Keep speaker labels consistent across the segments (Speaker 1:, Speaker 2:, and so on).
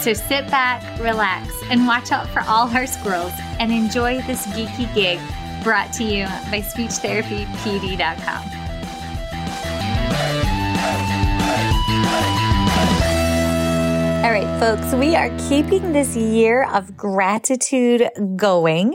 Speaker 1: So sit back, relax, and watch out for all our squirrels and enjoy this geeky gig brought to you by SpeechTherapyPD.com. All right, folks, we are keeping this year of gratitude going.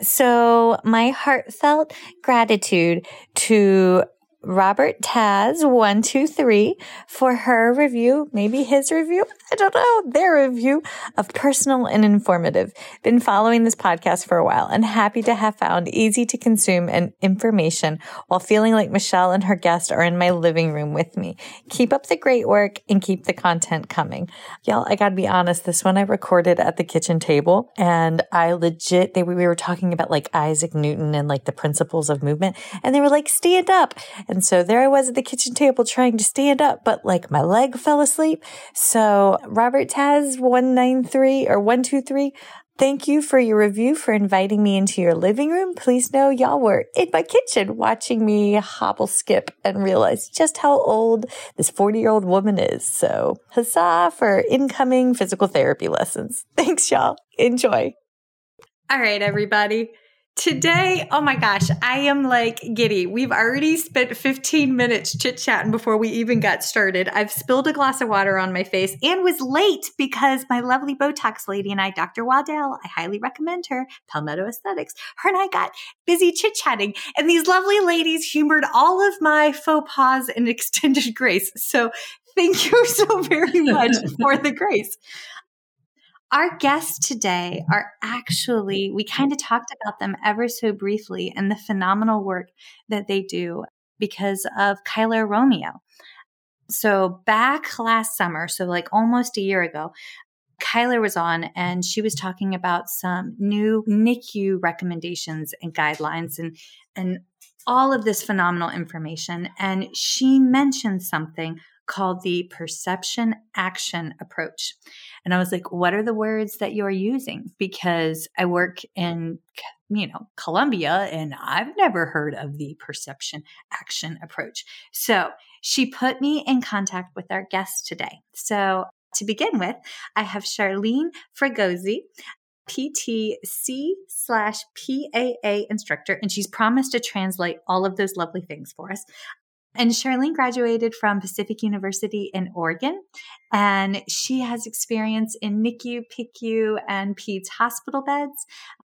Speaker 1: So my heartfelt gratitude to Robert Taz, one, two, three, for her review, maybe his review, I don't know, their review of personal and informative. Been following this podcast for a while and happy to have found easy to consume and information while feeling like Michelle and her guest are in my living room with me. Keep up the great work and keep the content coming. Y'all, I gotta be honest, this one I recorded at the kitchen table and I legit, they, we were talking about like Isaac Newton and like the principles of movement and they were like, stand up. And so there I was at the kitchen table trying to stand up, but like my leg fell asleep. So Robert Taz 193 or 123, Thank you for your review for inviting me into your living room. Please know y'all were in my kitchen watching me hobble skip and realize just how old this 40 year old woman is. So huzzah for incoming physical therapy lessons. Thanks y'all. Enjoy. All right, everybody. Today, oh my gosh, I am like giddy. We've already spent 15 minutes chit chatting before we even got started. I've spilled a glass of water on my face and was late because my lovely Botox lady and I, Dr. Waddell, I highly recommend her, Palmetto Aesthetics, her and I got busy chit chatting and these lovely ladies humored all of my faux pas and extended grace. So thank you so very much for the grace. Our guests today are actually, we kind of talked about them ever so briefly and the phenomenal work that they do because of Cuyler Romeo. So, back last summer, so like almost a year ago, Cuyler was on and she was talking about some new NICU recommendations and guidelines and, and all of this phenomenal information. And she mentioned something called the perception action approach. And I was like, what are the words that you're using? Because I work in, you know, Columbia and I've never heard of the perception action approach. So she put me in contact with our guest today. So to begin with, I have Charlene Fregosi, PTC slash PAA instructor, and she's promised to translate all of those lovely things for us. And Charlene graduated from Pacific University in Oregon, and she has experience in NICU, PICU, and PEDS hospital beds.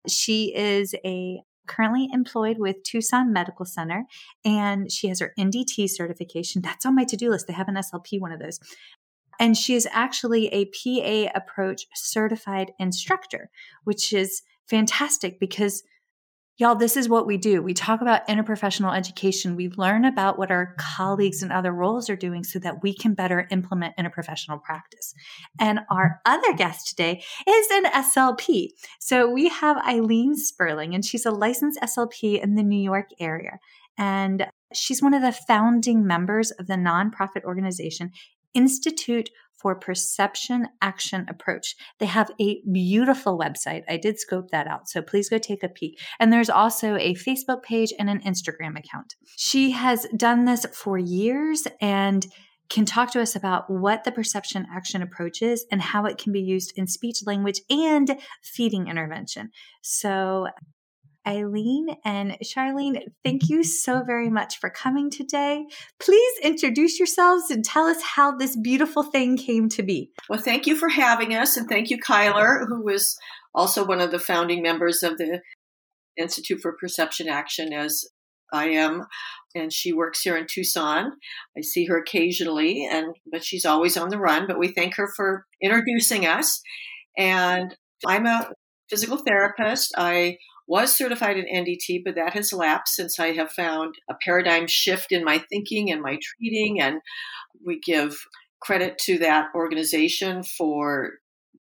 Speaker 1: She is a currently employed with Tucson Medical Center, and she has her NDT certification. That's on my to do list. They have an SLP, one of those. And she is actually a PA approach certified instructor, which is fantastic because Y'all, this is what we do. We talk about interprofessional education. We learn about what our colleagues in other roles are doing so that we can better implement interprofessional practice. And our other guest today is an SLP. So we have Ilene Sperling, and she's a licensed SLP in the New York area. And she's one of the founding members of the nonprofit organization Institute for Perception Action Approach. They have a beautiful website. I did scope that out, so please go take a peek. And there's also a Facebook page and an Instagram account. She has done this for years and can talk to us about what the perception action approach is and how it can be used in speech language and feeding intervention. So Ilene and Charlene, thank you so very much for coming today. Please introduce yourselves and tell us how this beautiful thing came to be.
Speaker 2: Well, thank you for having us, and thank you, Cuyler, who was also one of the founding members of the Institute for Perception Action, as I am, and she works here in Tucson. I see her occasionally, and but she's always on the run. But we thank her for introducing us. And I'm a physical therapist. I was certified in NDT, but that has lapsed since I have found a paradigm shift in my thinking and my treating. And we give credit to that organization for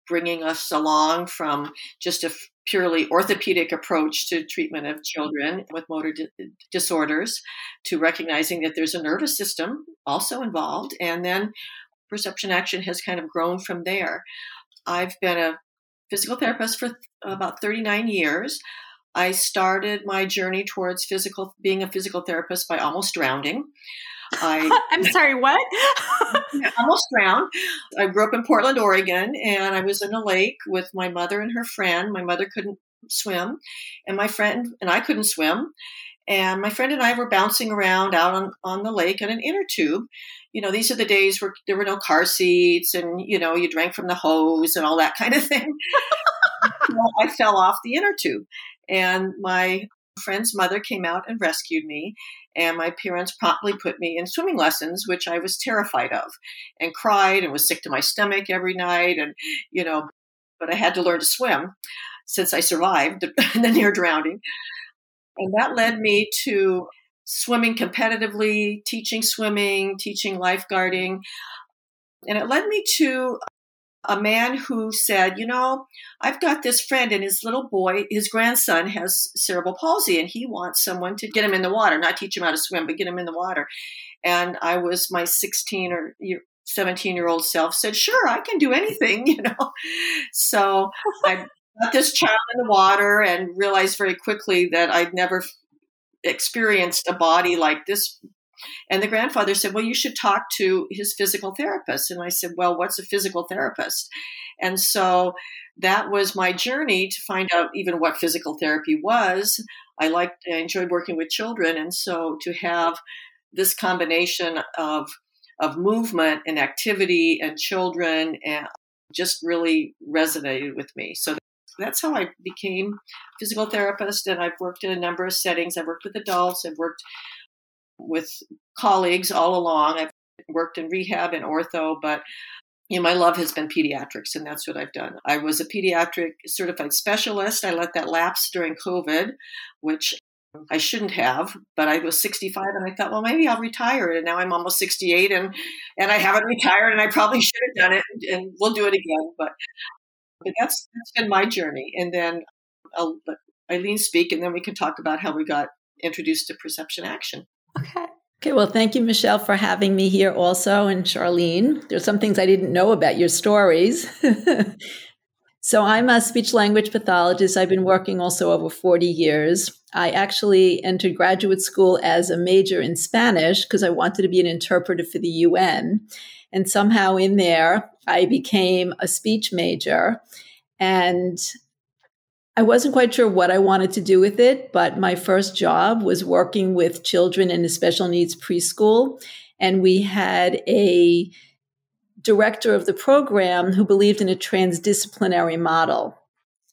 Speaker 2: bringing us along from just a purely orthopedic approach to treatment of children with motor di- disorders to recognizing that there's a nervous system also involved. And then perception action has kind of grown from there. I've been a physical therapist for about 39 years. I started my journey towards physical being a physical therapist by almost drowning.
Speaker 1: I, I'm sorry, what?
Speaker 2: almost drowned. I grew up in Portland, Oregon, and I was in a lake with my mother and her friend. My mother couldn't swim, and my friend and I couldn't swim. And my friend and I were bouncing around out on, on the lake on an inner tube. You know, these are the days where there were no car seats and, you know, you drank from the hose and all that kind of thing. I fell off the inner tube. And my friend's mother came out and rescued me. And my parents promptly put me in swimming lessons, which I was terrified of and cried and was sick to my stomach every night. And, you know, but I had to learn to swim since I survived the near drowning. And that led me to swimming competitively, teaching swimming, teaching lifeguarding. And it led me to a man who said, You know, I've got this friend and his little boy, his grandson has cerebral palsy and he wants someone to get him in the water, not teach him how to swim, but get him in the water. And I was my 16 or 17 year old self said, Sure, I can do anything, you know. So I got this child in the water and realized very quickly that I'd never experienced a body like this and the grandfather said, Well, you should talk to his physical therapist. And I said, Well, what's a physical therapist? And so that was my journey to find out even what physical therapy was. I liked, I enjoyed working with children. And so to have this combination of, of movement and activity and children and just really resonated with me. So that's how I became physical therapist. And I've worked in a number of settings. I've worked with adults. I've worked with colleagues all along. I've worked in rehab and ortho, but you know, my love has been pediatrics, and that's what I've done. I was a pediatric certified specialist. I let that lapse during COVID, which I shouldn't have, but I was 65 and I thought, well, maybe I'll retire. And now I'm almost 68 and, and I haven't retired and I probably should have done it and we'll do it again. But, but that's, that's been my journey. And then I'll let Ilene speak and then we can talk about how we got introduced to perception action.
Speaker 3: Okay. Okay, well, thank you, Michelle, for having me here also, and Charlene. There's some things I didn't know about your stories. so, I'm a speech language pathologist. I've been working also over 40 years. I actually entered graduate school as a major in Spanish because I wanted to be an interpreter for the UN. And somehow in there, I became a speech major. And I wasn't quite sure what I wanted to do with it, but my first job was working with children in a special needs preschool. And we had a director of the program who believed in a transdisciplinary model.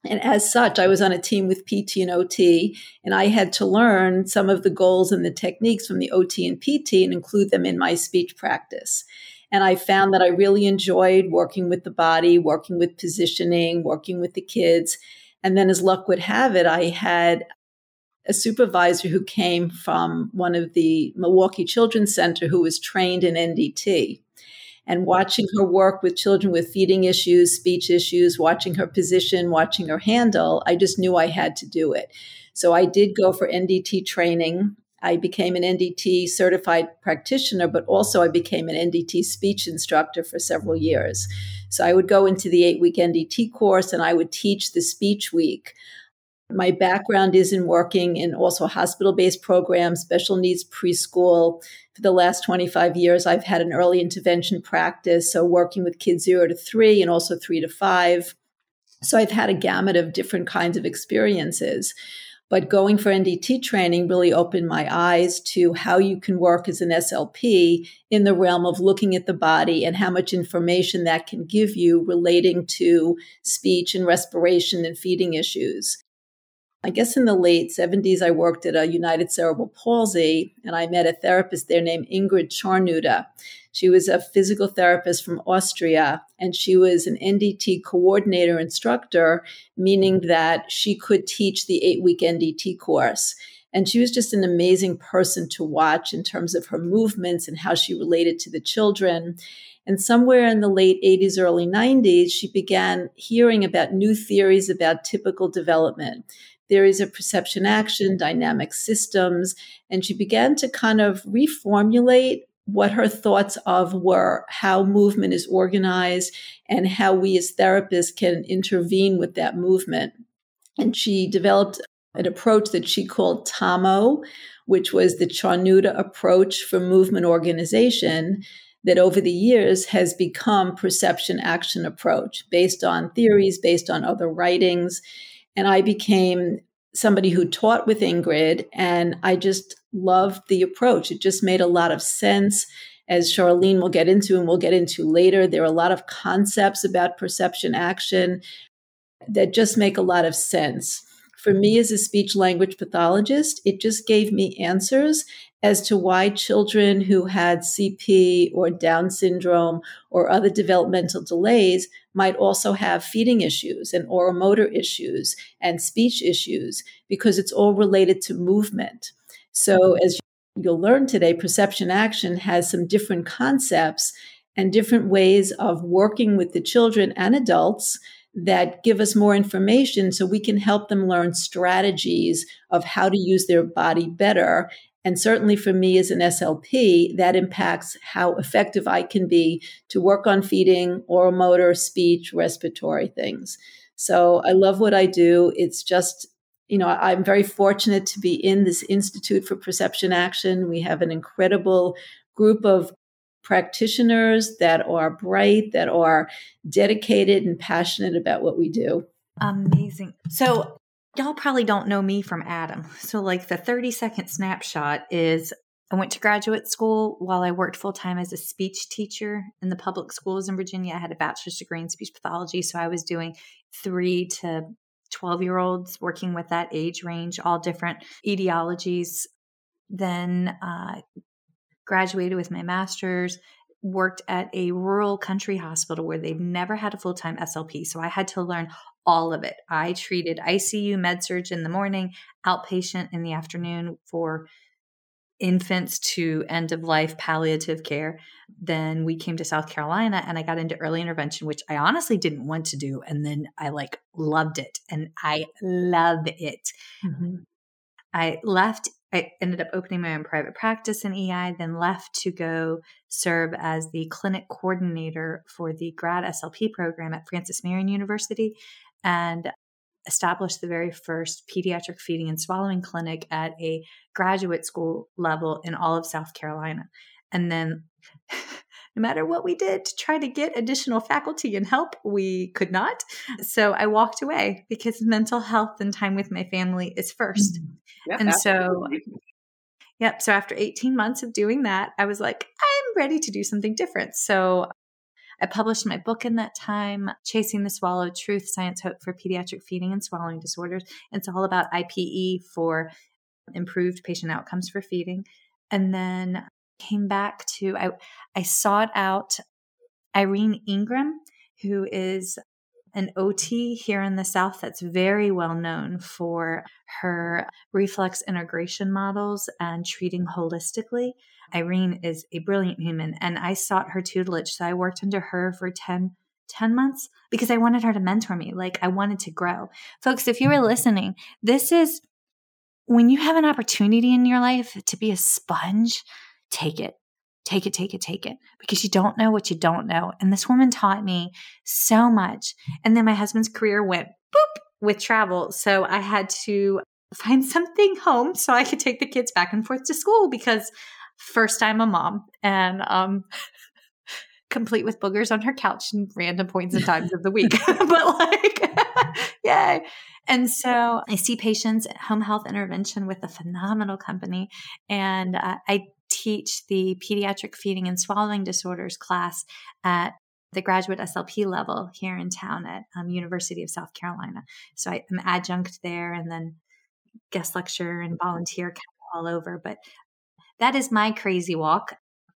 Speaker 3: And as such, I was on a team with PT and OT, and I had to learn some of the goals and the techniques from the OT and PT and include them in my speech practice. And I found that I really enjoyed working with the body, working with positioning, working with the kids. And then, as luck would have it, I had a supervisor who came from one of the Milwaukee Children's Center who was trained in NDT. And watching her work with children with feeding issues, speech issues, watching her position, watching her handle, I just knew I had to do it. So I did go for NDT training. I became an NDT certified practitioner, but also I became an NDT speech instructor for several years. So I would go into the eight week NDT course and I would teach the speech week. My background is in working in also hospital based programs, special needs preschool. For the last 25 years, I've had an early intervention practice, so working with kids zero to three and also three to five. So I've had a gamut of different kinds of experiences. But going for NDT training really opened my eyes to how you can work as an SLP in the realm of looking at the body and how much information that can give you relating to speech and respiration and feeding issues. I guess in the late 70s, I worked at a United Cerebral Palsy and I met a therapist there named Ingrid Tscharnuter. She was a physical therapist from Austria and she was an NDT coordinator instructor, meaning that she could teach the eight week NDT course. And she was just an amazing person to watch in terms of her movements and how she related to the children. And somewhere in the late 80s, early 90s, she began hearing about new theories about typical development theories of perception action, dynamic systems, and she began to kind of reformulate what her thoughts of were how movement is organized and how we as therapists can intervene with that movement. And she developed an approach that she called TAMO, which was the Tscharnuter approach for movement organization that over the years has become perception action approach based on theories, based on other writings. And I became somebody who taught with Ingrid, and I just loved the approach. It just made a lot of sense. As Charlene will get into and we'll get into later, there are a lot of concepts about perception action that just make a lot of sense. For me, as a speech language pathologist, it just gave me answers as to why children who had CP or Down syndrome or other developmental delays might also have feeding issues and oromotor issues and speech issues because it's all related to movement. So, as you'll learn today, perception action has some different concepts and different ways of working with the children and adults that give us more information so we can help them learn strategies of how to use their body better and certainly for me as an SLP, that impacts how effective I can be to work on feeding, oral motor, speech, respiratory things. So I love what I do. It's just, you know, I'm very fortunate to be in this Institute for Perception Action. We have an incredible group of practitioners that are bright, that are dedicated and passionate about what we do.
Speaker 1: Amazing. So y'all probably don't know me from Adam. So, like, the 30 second snapshot is I went to graduate school while I worked full time as a speech teacher in the public schools in Virginia. I had a bachelor's degree in speech pathology. So, I was doing three to 12 year olds working with that age range, all different etiologies. Then, uh, graduated with my master's, worked at a rural country hospital where they've never had a full time SLP. So I had to learn all of it. I treated ICU med surg in the morning, outpatient in the afternoon for infants to end of life palliative care. Then we came to South Carolina and I got into early intervention, which I honestly didn't want to do. And then I like loved it and I love it. Mm-hmm. I left, I ended up opening my own private practice in EI, then left to go serve as the clinic coordinator for the grad SLP program at Francis Marion University and established the very first pediatric feeding and swallowing clinic at a graduate school level in all of South Carolina. And then, no matter what we did to try to get additional faculty and help, we could not. So I walked away because mental health and time with my family is 1st mm-hmm. and absolutely. so, yep. So after 18 months of doing that, I was like, I'm ready to do something different. So I published my book in that time, Chasing the Swallow Truth, Science, Hope for Pediatric Feeding and Swallowing Disorders. It's all about IPE for improved patient outcomes for feeding. And then came back to, I, I sought out Irene Ingram, who is an OT here in the South that's very well known for her reflex integration models and treating holistically. Irene is a brilliant human, and I sought her tutelage. So I worked under her for 10, 10 months because I wanted her to mentor me. Like I wanted to grow. Folks, if you were listening, this is when you have an opportunity in your life to be a sponge, take it. Take it, take it, take it, because you don't know what you don't know. And this woman taught me so much. And then my husband's career went boop with travel. So I had to find something home so I could take the kids back and forth to school because first time a mom and um complete with boogers on her couch and random points and times of the week. but like yay. And so I see patients at home health intervention with a phenomenal company. And uh, I teach the pediatric feeding and swallowing disorders class at the graduate SLP level here in town at um, University of South Carolina. So I, am adjunct there and then guest lecture and volunteer all over. But that is my crazy walk.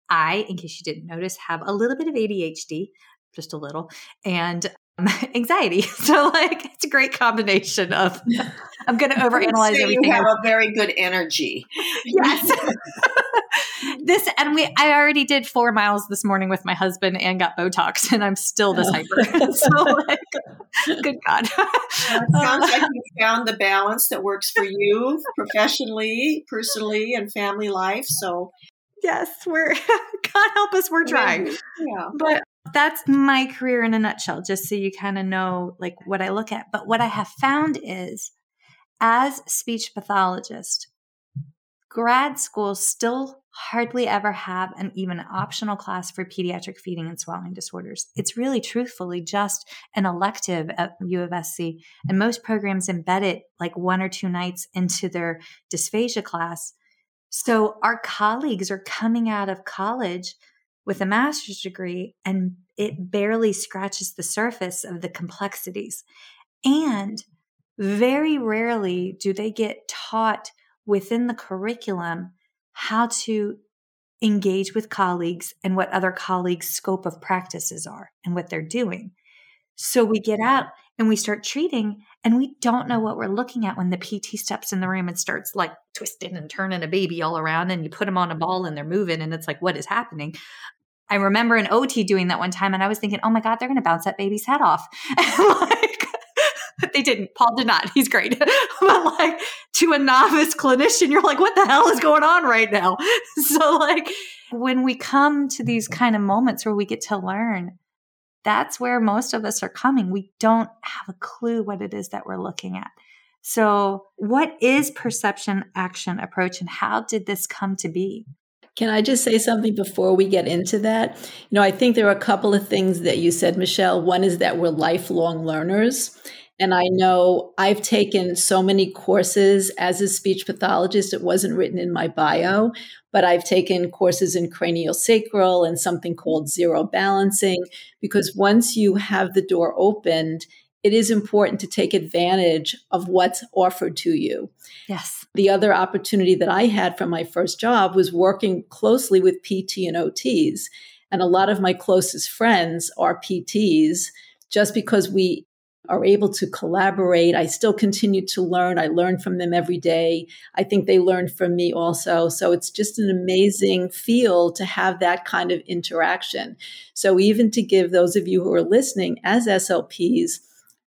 Speaker 1: I, in case you didn't notice, have a little bit of ADHD, just a little, and um, anxiety. So, like, it's a great combination of I'm going to overanalyze everything.
Speaker 2: You have a very good energy.
Speaker 1: yes. This and we I already did four miles this morning with my husband and got Botox and I'm still this oh. hyper. so like good God.
Speaker 2: Well, sounds like uh, you found the balance that works for you professionally, personally, and family life. So
Speaker 1: yes, we're God help us, we're trying. Yeah. But that's my career in a nutshell, just so you kind of know like what I look at. But what I have found is as speech pathologist, grad school still hardly ever have an even optional class for pediatric feeding and swallowing disorders. It's really truthfully just an elective at U of SC, and most programs embed it like one or two nights into their dysphagia class. So our colleagues are coming out of college with a master's degree and it barely scratches the surface of the complexities. And very rarely do they get taught within the curriculum how to engage with colleagues and what other colleagues' scope of practices are and what they're doing. So we get out and we start treating, and we don't know what we're looking at when the PT steps in the room and starts like twisting and turning a baby all around, and you put them on a ball and they're moving, and it's like, what is happening? I remember an OT doing that one time, and I was thinking, oh my God, they're going to bounce that baby's head off. like, they didn't. Paul did not. He's great. but like to a novice clinician, you're like, what the hell is going on right now? So like when we come to these kind of moments where we get to learn, that's where most of us are coming. We don't have a clue what it is that we're looking at. So, what is perception action approach and how did this come to be?
Speaker 3: Can I just say something before we get into that? You know, I think there are a couple of things that you said, Michelle. One is that we're lifelong learners. And I know I've taken so many courses as a speech pathologist. It wasn't written in my bio, but I've taken courses in craniosacral and something called zero balancing because once you have the door opened, it is important to take advantage of what's offered to you.
Speaker 1: Yes.
Speaker 3: The other opportunity that I had from my first job was working closely with PT and OTs. And a lot of my closest friends are PTs just because we are able to collaborate. I still continue to learn. I learn from them every day. I think they learn from me also. So it's just an amazing feel to have that kind of interaction. So even to give those of you who are listening as SLPs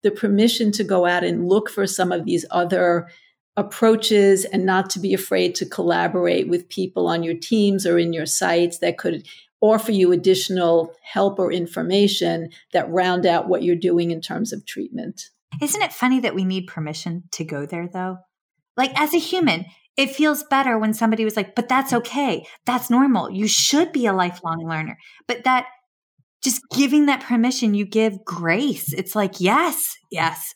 Speaker 3: the permission to go out and look for some of these other approaches and not to be afraid to collaborate with people on your teams or in your sites that could offer you additional help or information that round out what you're doing in terms of treatment.
Speaker 1: Isn't it funny that we need permission to go there though? Like as a human, it feels better when somebody was like, but that's okay. That's normal. You should be a lifelong learner. But that just giving that permission, you give grace. It's like, yes, yes,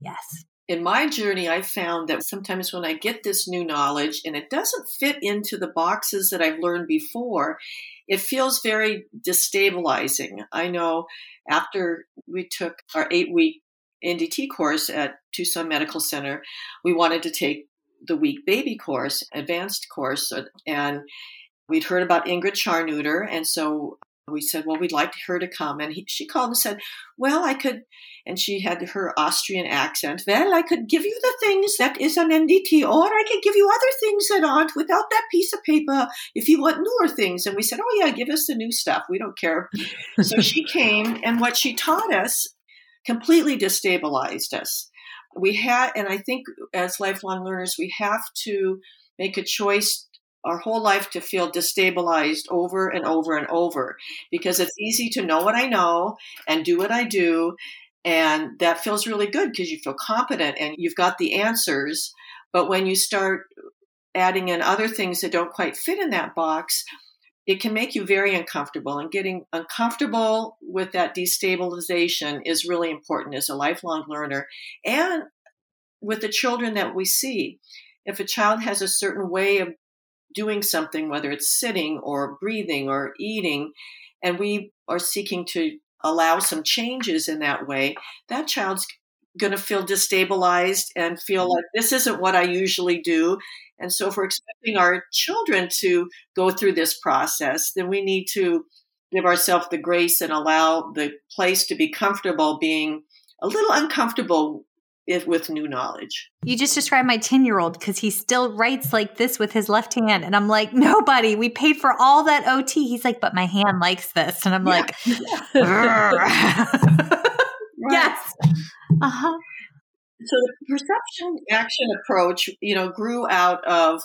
Speaker 1: yes.
Speaker 2: In my journey, I found that sometimes when I get this new knowledge and it doesn't fit into the boxes that I've learned before, it feels very destabilizing. I know after we took our eight week NDT course at Tucson Medical Center, we wanted to take the week baby course, advanced course, and we'd heard about Ingrid Tscharnuter, and so we said, well, we'd like her to come. And he, she called and said, well, I could, and she had her Austrian accent. Well, I could give you the things that is an NDT, or I could give you other things that aren't without that piece of paper if you want newer things. And we said, oh, yeah, give us the new stuff. We don't care. so she came, and what she taught us completely destabilized us. We had, and I think as lifelong learners, we have to make a choice our whole life to feel destabilized over and over and over because it's easy to know what I know and do what I do. And that feels really good because you feel competent and you've got the answers. But when you start adding in other things that don't quite fit in that box, it can make you very uncomfortable. And getting uncomfortable with that destabilization is really important as a lifelong learner and with the children that we see. If a child has a certain way of doing something, whether it's sitting or breathing or eating, and we are seeking to allow some changes in that way, that child's going to feel destabilized and feel mm-hmm. like this isn't what I usually do. And so, if we're expecting our children to go through this process, then we need to give ourselves the grace and allow the place to be comfortable being a little uncomfortable if, with new knowledge.
Speaker 1: You just described my 10 year old because he still writes like this with his left hand. And I'm like, nobody, we paid for all that OT. He's like, but my hand likes this. And I'm yeah. like, yes.
Speaker 2: Uh huh. So the perception action approach, you know, grew out of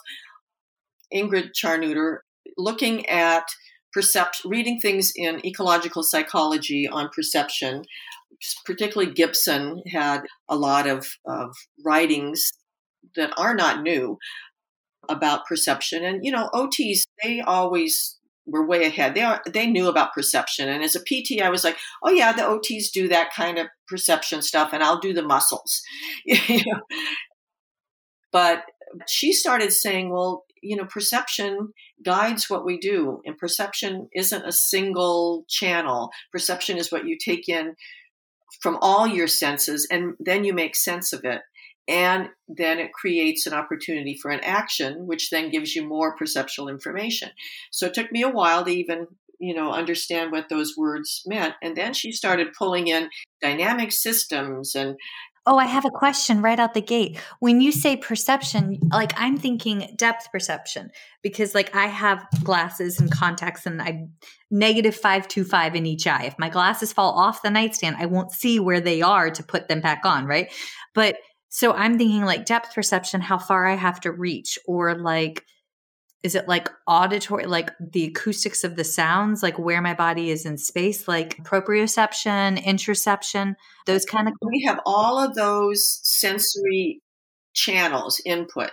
Speaker 2: Ingrid Tscharnuter looking at perception, reading things in ecological psychology on perception, particularly Gibson had a lot of, of writings that are not new about perception. And, you know, OTs, they always were way ahead. They are, they knew about perception. And as a PT, I was like, oh yeah, the OTs do that kind of perception stuff and I'll do the muscles. But she started saying, well, you know, perception guides what we do and perception isn't a single channel. Perception is what you take in from all your senses and then you make sense of it. And then it creates an opportunity for an action which then gives you more perceptual information. So it took me a while to even you know understand what those words meant. And then she started pulling in dynamic systems and
Speaker 1: Oh, I have a question right out the gate. When you say perception, like I'm thinking depth perception because like I have glasses and contacts and I negative 525 in each eye. If my glasses fall off the nightstand, I won't see where they are to put them back on, right? But so I'm thinking like depth perception, how far I have to reach or like is it like auditory like the acoustics of the sounds like where my body is in space like proprioception interoception those kind of
Speaker 2: we have all of those sensory channels input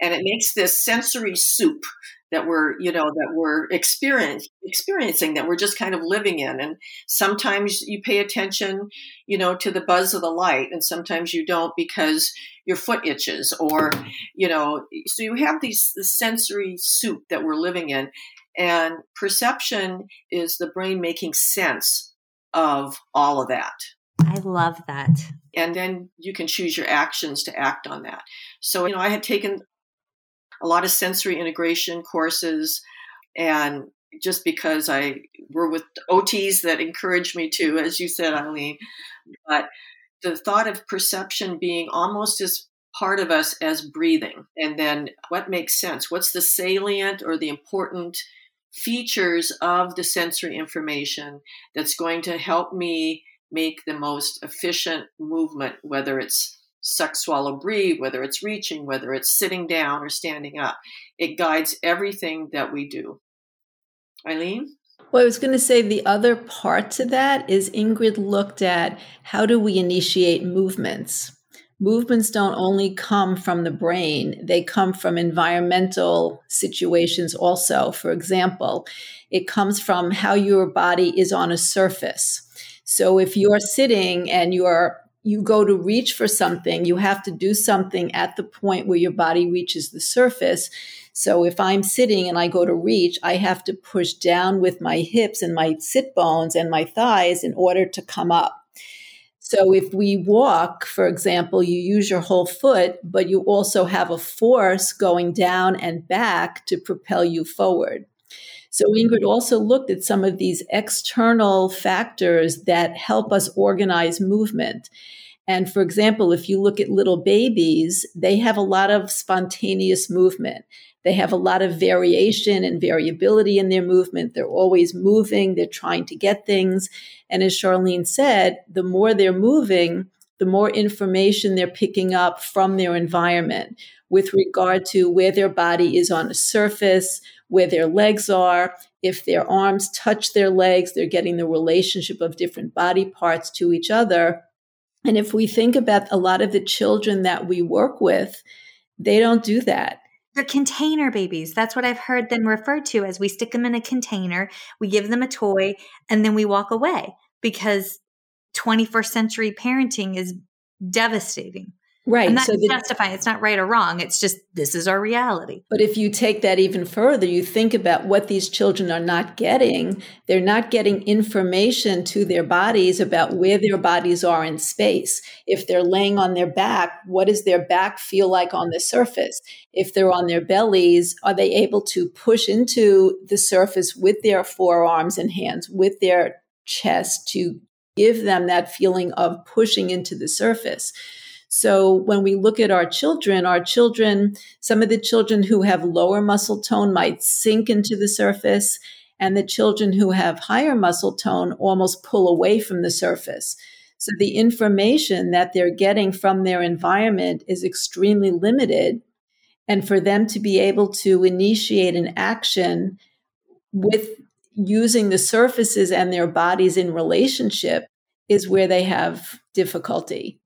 Speaker 2: and it makes this sensory soup that we're you know that we're experience, experiencing that we're just kind of living in and sometimes you pay attention you know to the buzz of the light and sometimes you don't because your foot itches or you know so you have these the sensory soup that we're living in and perception is the brain making sense of all of that
Speaker 1: I love that.
Speaker 2: And then you can choose your actions to act on that. So, you know, I had taken a lot of sensory integration courses and just because I were with OTs that encouraged me to, as you said, Ilene. But the thought of perception being almost as part of us as breathing, and then what makes sense? What's the salient or the important features of the sensory information that's going to help me make the most efficient movement, whether it's suck, swallow, breathe, whether it's reaching, whether it's sitting down or standing up. It guides everything that we do. Ilene?
Speaker 3: Well, I was going to say the other part to that is Ingrid looked at how do we initiate movements? Movements don't only come from the brain, they come from environmental situations also. For example, it comes from how your body is on a surface. So if you're sitting and you're you go to reach for something, you have to do something at the point where your body reaches the surface. So if I'm sitting and I go to reach, I have to push down with my hips and my sit bones and my thighs in order to come up. So if we walk, for example, you use your whole foot, but you also have a force going down and back to propel you forward. So Ingrid also looked at some of these external factors that help us organize movement. And for example, if you look at little babies, they have a lot of spontaneous movement. They have a lot of variation and variability in their movement. They're always moving. They're trying to get things. And as Charlene said, the more they're moving, the more information they're picking up from their environment with regard to where their body is on a surface, where their legs are. If their arms touch their legs, they're getting the relationship of different body parts to each other. And if we think about a lot of the children that we work with, they don't do that.
Speaker 1: They're container babies. That's what I've heard them referred to as we stick them in a container, we give them a toy, and then we walk away because 21st century parenting is devastating.
Speaker 3: Right.
Speaker 1: And that's so justifying. It's not right or wrong. It's just this is our reality.
Speaker 3: But if you take that even further, you think about what these children are not getting. They're not getting information to their bodies about where their bodies are in space. If they're laying on their back, what does their back feel like on the surface? If they're on their bellies, are they able to push into the surface with their forearms and hands, with their chest to give them that feeling of pushing into the surface? So when we look at our children, our children, some of the children who have lower muscle tone might sink into the surface, and the children who have higher muscle tone almost pull away from the surface. So the information that they're getting from their environment is extremely limited. And for them to be able to initiate an action with using the surfaces and their bodies in relationship is where they have difficulty.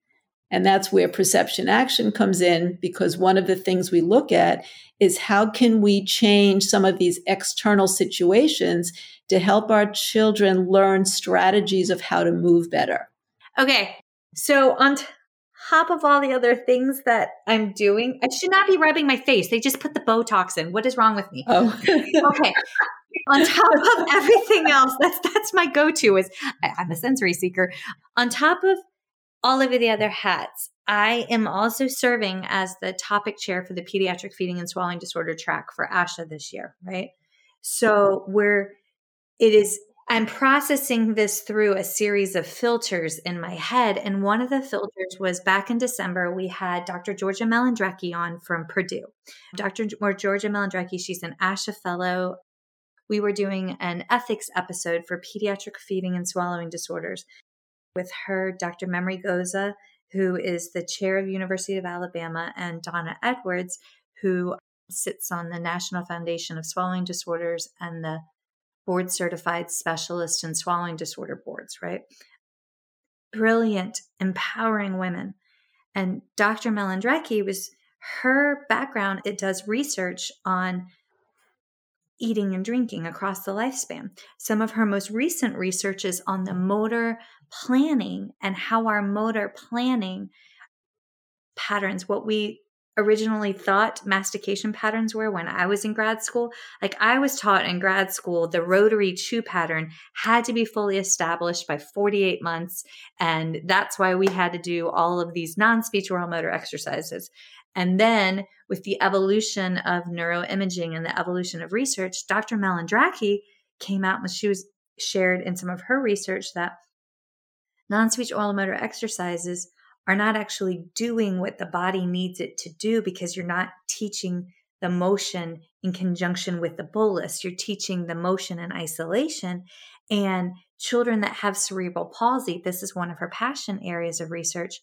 Speaker 3: And that's where perception action comes in because one of the things we look at is how can we change some of these external situations to help our children learn strategies of how to move better.
Speaker 1: Okay. So on top of all the other things that I'm doing, I should not be rubbing my face. They just put the Botox in. What is wrong with me?
Speaker 3: Oh.
Speaker 1: okay. On top of everything else, that's that's my go-to is I, I'm a sensory seeker. On top of all of the other hats. I am also serving as the topic chair for the pediatric feeding and swallowing disorder track for ASHA this year, right? So we're, it is, I'm processing this through a series of filters in my head. And one of the filters was back in December, we had Dr. Georgia Malandraki on from Purdue. Dr. Georgia Malandraki, she's an ASHA fellow. We were doing an ethics episode for pediatric feeding and swallowing disorders with her, Dr. Memorie Gosa, who is the chair of University of Alabama, and Donna Edwards, who sits on the National Foundation of Swallowing Disorders and the board certified specialist in swallowing disorder boards, right? Brilliant, empowering women. And Dr. Malandraki was her background, it does research on eating and drinking across the lifespan. Some of her most recent research is on the motor planning and how our motor planning patterns, what we originally thought mastication patterns were when I was in grad school. Like I was taught in grad school, the rotary chew pattern had to be fully established by 48 months. And that's why we had to do all of these non speech oral motor exercises. And then with the evolution of neuroimaging and the evolution of research, Dr. Malandraki came out and she was shared in some of her research that non-speech oral motor exercises are not actually doing what the body needs it to do because you're not teaching the motion in conjunction with the bolus. You're teaching the motion in isolation. And children that have cerebral palsy, this is one of her passion areas of research,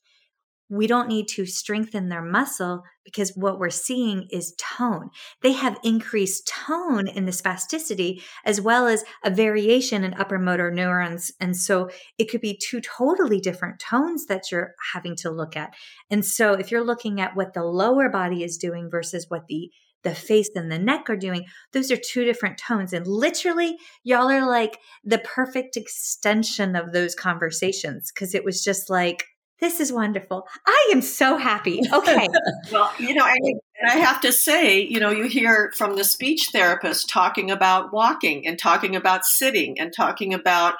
Speaker 1: we don't need to strengthen their muscle because what we're seeing is tone. They have increased tone in the spasticity as well as a variation in upper motor neurons. And so it could be two totally different tones that you're having to look at. And so if you're looking at what the lower body is doing versus what the the face and the neck are doing, those are two different tones. And literally, y'all are like the perfect extension of those conversations because it was just like, this is wonderful. I am so happy. Okay.
Speaker 2: well, you know, I, and I have to say, you know, you hear from the speech therapist talking about walking and talking about sitting and talking about,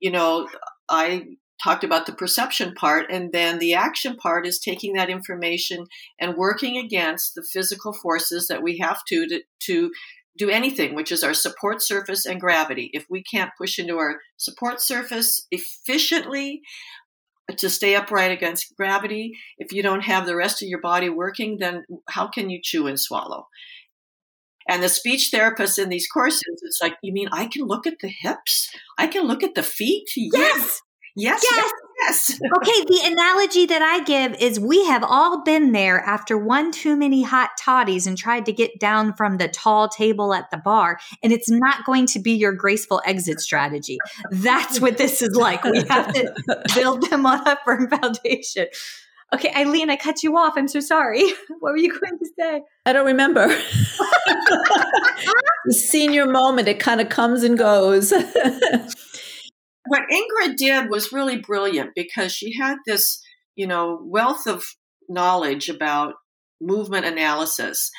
Speaker 2: you know, I talked about the perception part and then the action part is taking that information and working against the physical forces that we have to to, to do anything, which is our support surface and gravity. If we can't push into our support surface efficiently to stay upright against gravity, if you don't have the rest of your body working, then how can you chew and swallow? And the speech therapists in these courses, it's like, you mean I can look at the hips? I can look at the feet?
Speaker 1: Yes.
Speaker 2: Yes.
Speaker 1: Yes.
Speaker 2: Yes.
Speaker 1: okay, the analogy that I give is we have all been there after one too many hot toddies and tried to get down from the tall table at the bar, and it's not going to be your graceful exit strategy. That's what this is like. We have to build them on a firm foundation. Okay, Ilene, I cut you off. I'm so sorry. What were you going to say?
Speaker 3: I don't remember. the senior moment, it kind of comes and goes.
Speaker 2: What Ingrid did was really brilliant because she had this, you know, wealth of knowledge about movement analysis.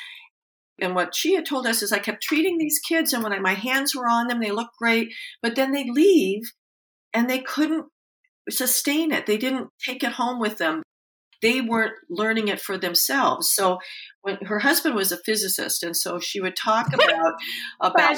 Speaker 2: And what she had told us is I kept treating these kids, and when I, my hands were on them, they looked great, but then they'd leave and they couldn't sustain it. They didn't take it home with them they weren't learning it for themselves. So when her husband was a physicist, and so she would talk about about,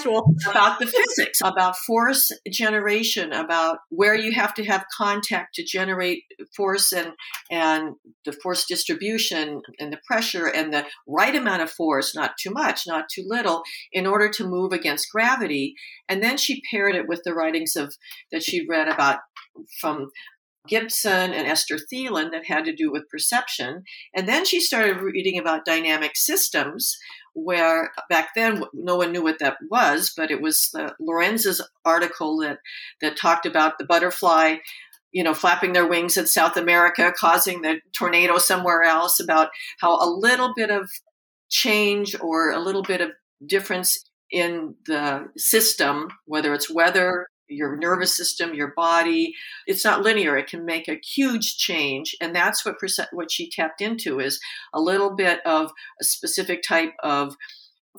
Speaker 2: about the physics, about force generation, about where you have to have contact to generate force and and the force distribution and the pressure and the right amount of force, not too much, not too little, in order to move against gravity. And then she paired it with the writings of that she read about from Gibson and Esther Thelen that had to do with perception. And then she started reading about dynamic systems, where back then no one knew what that was, but it was the Lorenz's article that, that talked about the butterfly, you know, flapping their wings in South America, causing the tornado somewhere else, about how a little bit of change or a little bit of difference in the system, whether it's weather, your nervous system, your body. It's not linear. It can make a huge change, and that's what percent what she tapped into is a little bit of a specific type of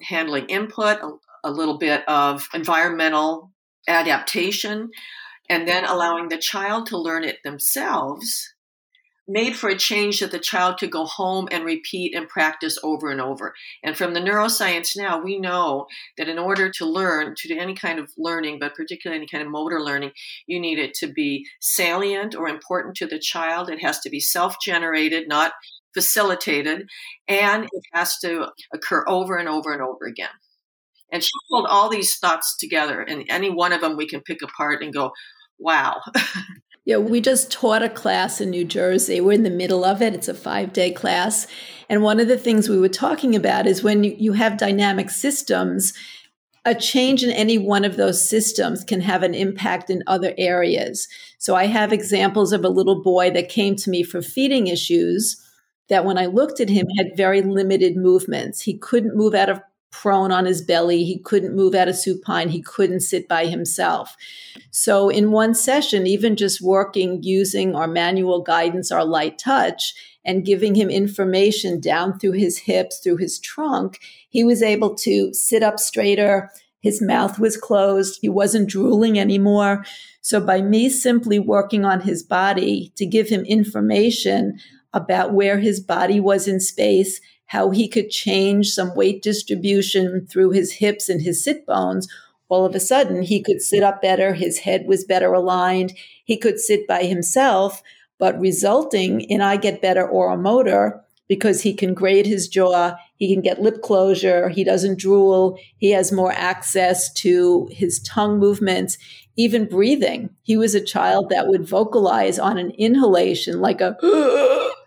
Speaker 2: handling input, a, a little bit of environmental adaptation, and then allowing the child to learn it themselves made for a change that the child could go home and repeat and practice over and over. And from the neuroscience now, we know that in order to learn, to do any kind of learning, but particularly any kind of motor learning, you need it to be salient or important to the child. It has to be self generated, not facilitated, and it has to occur over and over and over again. And she pulled all these thoughts together, and any one of them we can pick apart and go, wow.
Speaker 3: Yeah, we just taught a class in New Jersey. We're in the middle of it. It's a five day class. And one of the things we were talking about is when you, you have dynamic systems, a change in any one of those systems can have an impact in other areas. So I have examples of a little boy that came to me for feeding issues that when I looked at him had very limited movements. He couldn't move out of prone on his belly. He couldn't move out of supine. He couldn't sit by himself. So, in one session, even just working using our manual guidance, our light touch, and giving him information down through his hips, through his trunk, he was able to sit up straighter. His mouth was closed. He wasn't drooling anymore. So, by me simply working on his body to give him information about where his body was in space how he could change some weight distribution through his hips and his sit bones, all of a sudden he could sit up better, his head was better aligned, he could sit by himself, but resulting in I get better oral motor because he can grade his jaw, he can get lip closure, he doesn't drool, he has more access to his tongue movements, even breathing. He was a child that would vocalize on an inhalation like a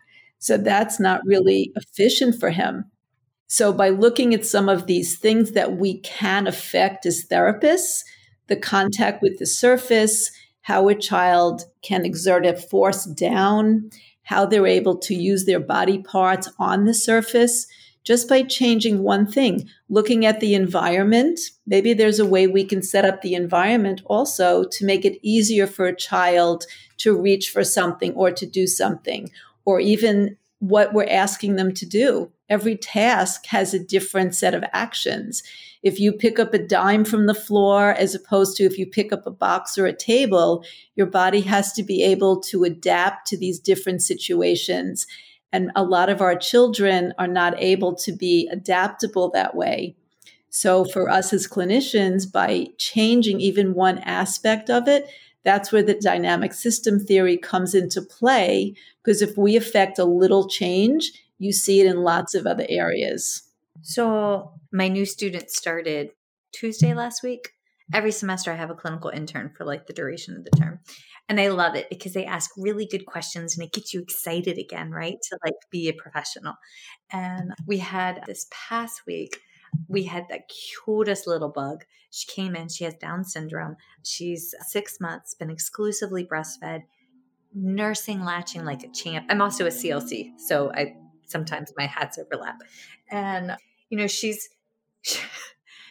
Speaker 3: So that's not really efficient for him. So by looking at some of these things that we can affect as therapists, the contact with the surface, how a child can exert a force down, how they're able to use their body parts on the surface, just by changing one thing, looking at the environment. Maybe there's a way we can set up the environment also to make it easier for a child to reach for something or to do something, or even what we're asking them to do. Every task has a different set of actions. If you pick up a dime from the floor, as opposed to if you pick up a box or a table, your body has to be able to adapt to these different situations. And a lot of our children are not able to be adaptable that way. So, for us as clinicians, by changing even one aspect of it, that's where the dynamic system theory comes into play. Because if we affect a little change, you see it in lots of other areas.
Speaker 1: So, my new student started Tuesday last week. Every semester, I have a clinical intern for like the duration of the term. And I love it because they ask really good questions and it gets you excited again, right? To like be a professional. And we had this past week, we had the cutest little bug. She came in, she has Down syndrome. She's six months, been exclusively breastfed, nursing, latching like a champ. I'm also a CLC, so I sometimes my hats overlap. And, you know, she's.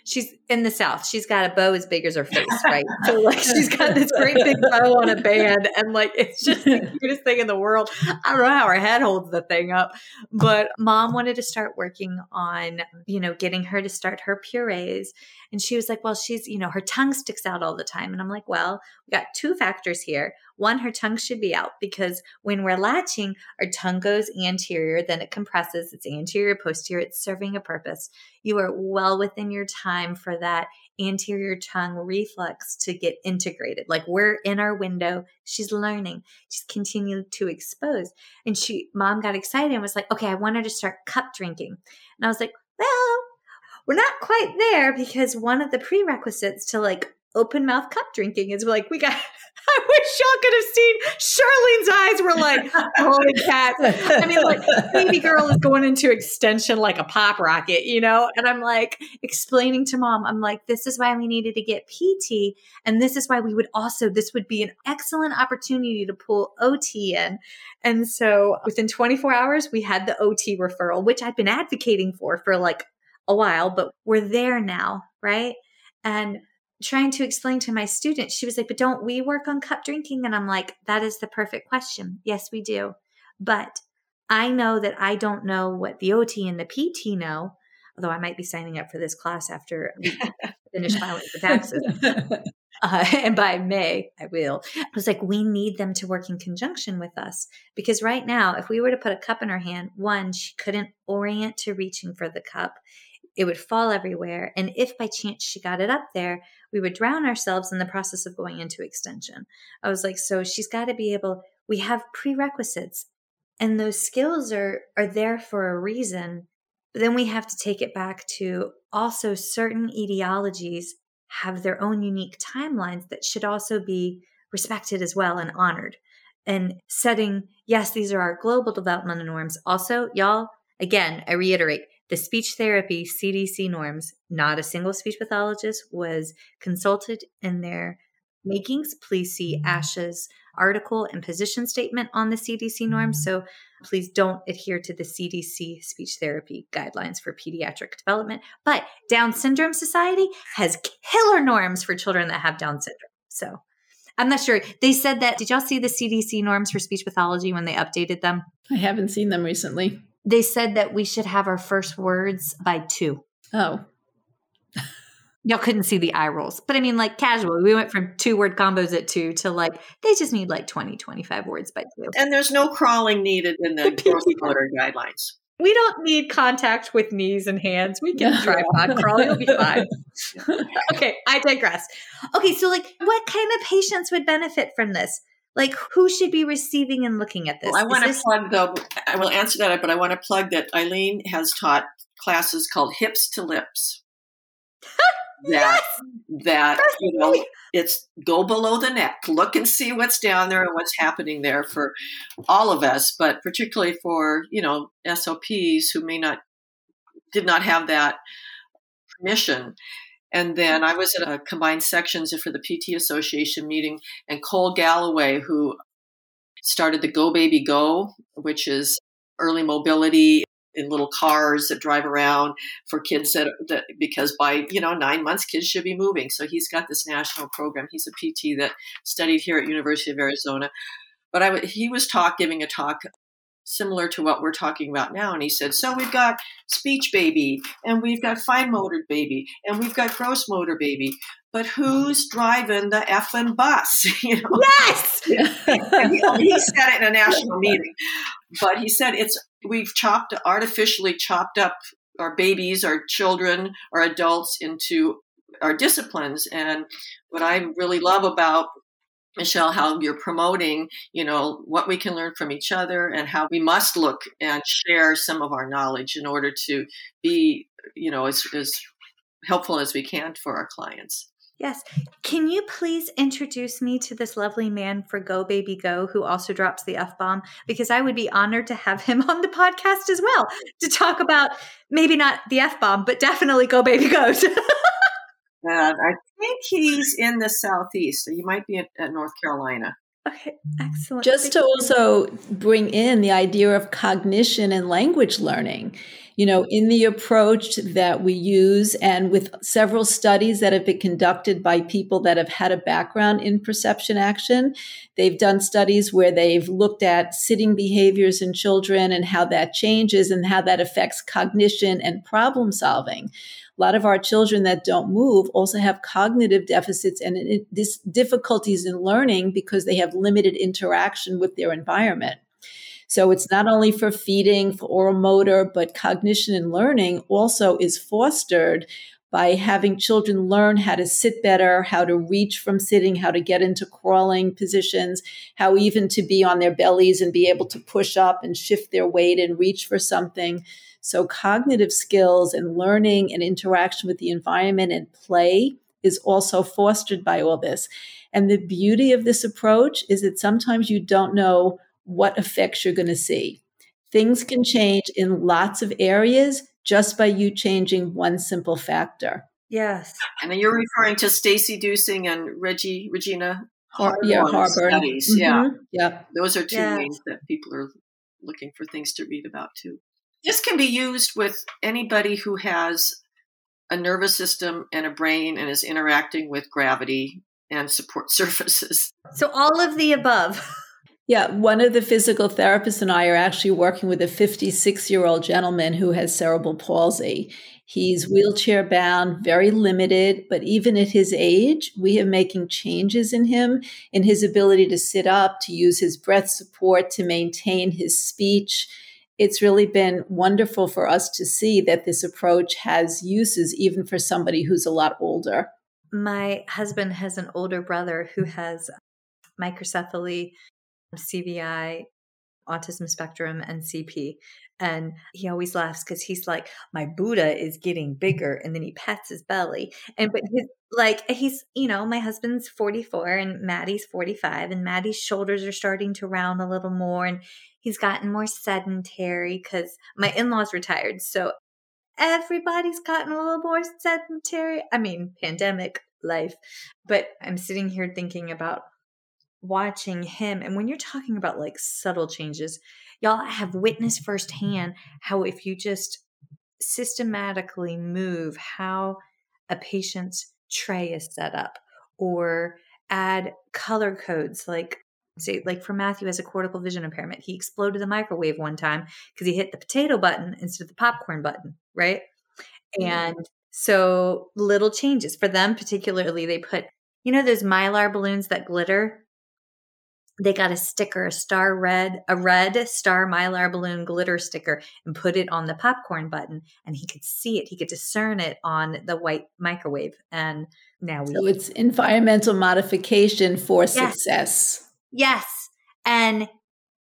Speaker 1: She's in the South. She's got a bow as big as her face, right? so like she's got this great big bow on a band, and like it's just the cutest thing in the world. I don't know how her head holds the thing up, but mom wanted to start working on, you know, getting her to start her purees. And she was like, Well, she's, you know, her tongue sticks out all the time. And I'm like, Well, we got two factors here. One, her tongue should be out because when we're latching, our tongue goes anterior, then it compresses, it's anterior, posterior, it's serving a purpose. You are well within your time for that anterior tongue reflex to get integrated. Like we're in our window, she's learning, she's continued to expose. And she, mom got excited and was like, okay, I want her to start cup drinking. And I was like, well, we're not quite there because one of the prerequisites to like open mouth cup drinking is like we got I wish y'all could have seen Charlene's eyes were like, holy cats. I mean, like, baby girl is going into extension like a pop rocket, you know? And I'm like explaining to mom, I'm like, this is why we needed to get PT. And this is why we would also, this would be an excellent opportunity to pull OT in. And so within 24 hours, we had the OT referral, which I've been advocating for for like a while, but we're there now, right? And trying to explain to my students, she was like, But don't we work on cup drinking? And I'm like, That is the perfect question. Yes, we do. But I know that I don't know what the OT and the PT know, although I might be signing up for this class after we finish filing for taxes. Uh, and by May, I will. I was like, we need them to work in conjunction with us because right now, if we were to put a cup in her hand, one, she couldn't orient to reaching for the cup it would fall everywhere. And if by chance she got it up there, we would drown ourselves in the process of going into extension. I was like, so she's got to be able, we have prerequisites and those skills are, are there for a reason. But then we have to take it back to also certain etiologies have their own unique timelines that should also be respected as well and honored. And setting, yes, these are our global developmental norms. Also, y'all, again, I reiterate, the speech therapy CDC norms, not a single speech pathologist was consulted in their makings. Please see mm-hmm. ASHA's article and position statement on the CDC norms. Mm-hmm. So please don't adhere to the CDC speech therapy guidelines for pediatric development. But Down Syndrome Society has killer norms for children that have Down syndrome. So I'm not sure. They said that. Did y'all see the CDC norms for speech pathology when they updated them?
Speaker 3: I haven't seen them recently
Speaker 1: they said that we should have our first words by two.
Speaker 3: Oh.
Speaker 1: Y'all couldn't see the eye rolls. But I mean, like casually, we went from two word combos at two to like, they just need like 20, 25 words by two.
Speaker 2: And there's no crawling needed in the, the gross guidelines.
Speaker 1: We don't need contact with knees and hands. We can tripod crawl. You'll be fine. okay, I digress. Okay, so like, what kind of patients would benefit from this? Like, who should be receiving and looking at this?
Speaker 2: Well, I want to plug, though, I will answer that, but I want to plug that Ilene has taught classes called Hips to Lips. that
Speaker 1: yes!
Speaker 2: that you know it's go below the neck look and see what's down there and what's happening there for all of us but particularly for you know SLPs who may not did not have that permission and then I was at a combined sections for the PT Association meeting, and Cole Galloway, who started the Go Baby Go, which is early mobility in little cars that drive around for kids that, that because by you know nine months kids should be moving. So he's got this national program. He's a pt that studied here at university of arizona. But I, he was talk giving a talk similar to what we're talking about now. And he said, So we've got speech baby, and we've got fine motor baby, and we've got gross motor baby. But who's driving the effing bus?
Speaker 1: You know? Yes. he, oh,
Speaker 2: he said it in a national meeting, but he said it's we've chopped artificially chopped up our babies, our children, our adults into our disciplines. And what I really love about Michelle, how you're promoting, you know, what we can learn from each other and how we must look and share some of our knowledge in order to be, you know, as, as helpful as we can for our clients.
Speaker 1: Yes. Can you please introduce me to this lovely man for Go Baby Go who also drops the F bomb? Because I would be honored to have him on the podcast as well to talk about maybe not the F bomb, but definitely Go Baby Goes.
Speaker 2: And I think he's in the southeast. So you might be at, at North Carolina.
Speaker 1: Okay, excellent.
Speaker 3: Just to also bring in the idea of cognition and language learning, you know, in the approach that we use, and with several studies that have been conducted by people that have had a background in perception action, they've done studies where they've looked at sitting behaviors in children and how that changes and how that affects cognition and problem solving a lot of our children that don't move also have cognitive deficits and this difficulties in learning because they have limited interaction with their environment. So it's not only for feeding, for oral motor, but cognition and learning also is fostered by having children learn how to sit better, how to reach from sitting, how to get into crawling positions, how even to be on their bellies and be able to push up and shift their weight and reach for something. So, cognitive skills and learning and interaction with the environment and play is also fostered by all this. And the beauty of this approach is that sometimes you don't know what effects you're going to see. Things can change in lots of areas just by you changing one simple factor.
Speaker 1: Yes.
Speaker 2: And you're referring to Stacey Dusing and Reggie Regina
Speaker 3: Har- yeah, Harbor
Speaker 2: studies. Mm-hmm. Yeah.
Speaker 3: Yeah.
Speaker 2: Those are two yes. ways that people are looking for things to read about too. This can be used with anybody who has a nervous system and a brain and is interacting with gravity and support surfaces.
Speaker 1: So, all of the above.
Speaker 3: Yeah, one of the physical therapists and I are actually working with a 56 year old gentleman who has cerebral palsy. He's wheelchair bound, very limited, but even at his age, we are making changes in him, in his ability to sit up, to use his breath support, to maintain his speech it's really been wonderful for us to see that this approach has uses even for somebody who's a lot older.
Speaker 1: My husband has an older brother who has microcephaly, CVI, autism spectrum, and CP. And he always laughs because he's like, My Buddha is getting bigger. And then he pats his belly. And, but his, like, he's, you know, my husband's 44 and Maddie's 45, and Maddie's shoulders are starting to round a little more. And He's gotten more sedentary because my in laws retired. So everybody's gotten a little more sedentary. I mean, pandemic life. But I'm sitting here thinking about watching him. And when you're talking about like subtle changes, y'all have witnessed firsthand how if you just systematically move how a patient's tray is set up or add color codes like say like for Matthew has a cortical vision impairment. He exploded the microwave one time because he hit the potato button instead of the popcorn button, right? Mm-hmm. And so little changes for them particularly they put you know those mylar balloons that glitter they got a sticker a star red a red star mylar balloon glitter sticker and put it on the popcorn button and he could see it he could discern it on the white microwave and now we
Speaker 3: so it's environmental modification for yes. success
Speaker 1: Yes. And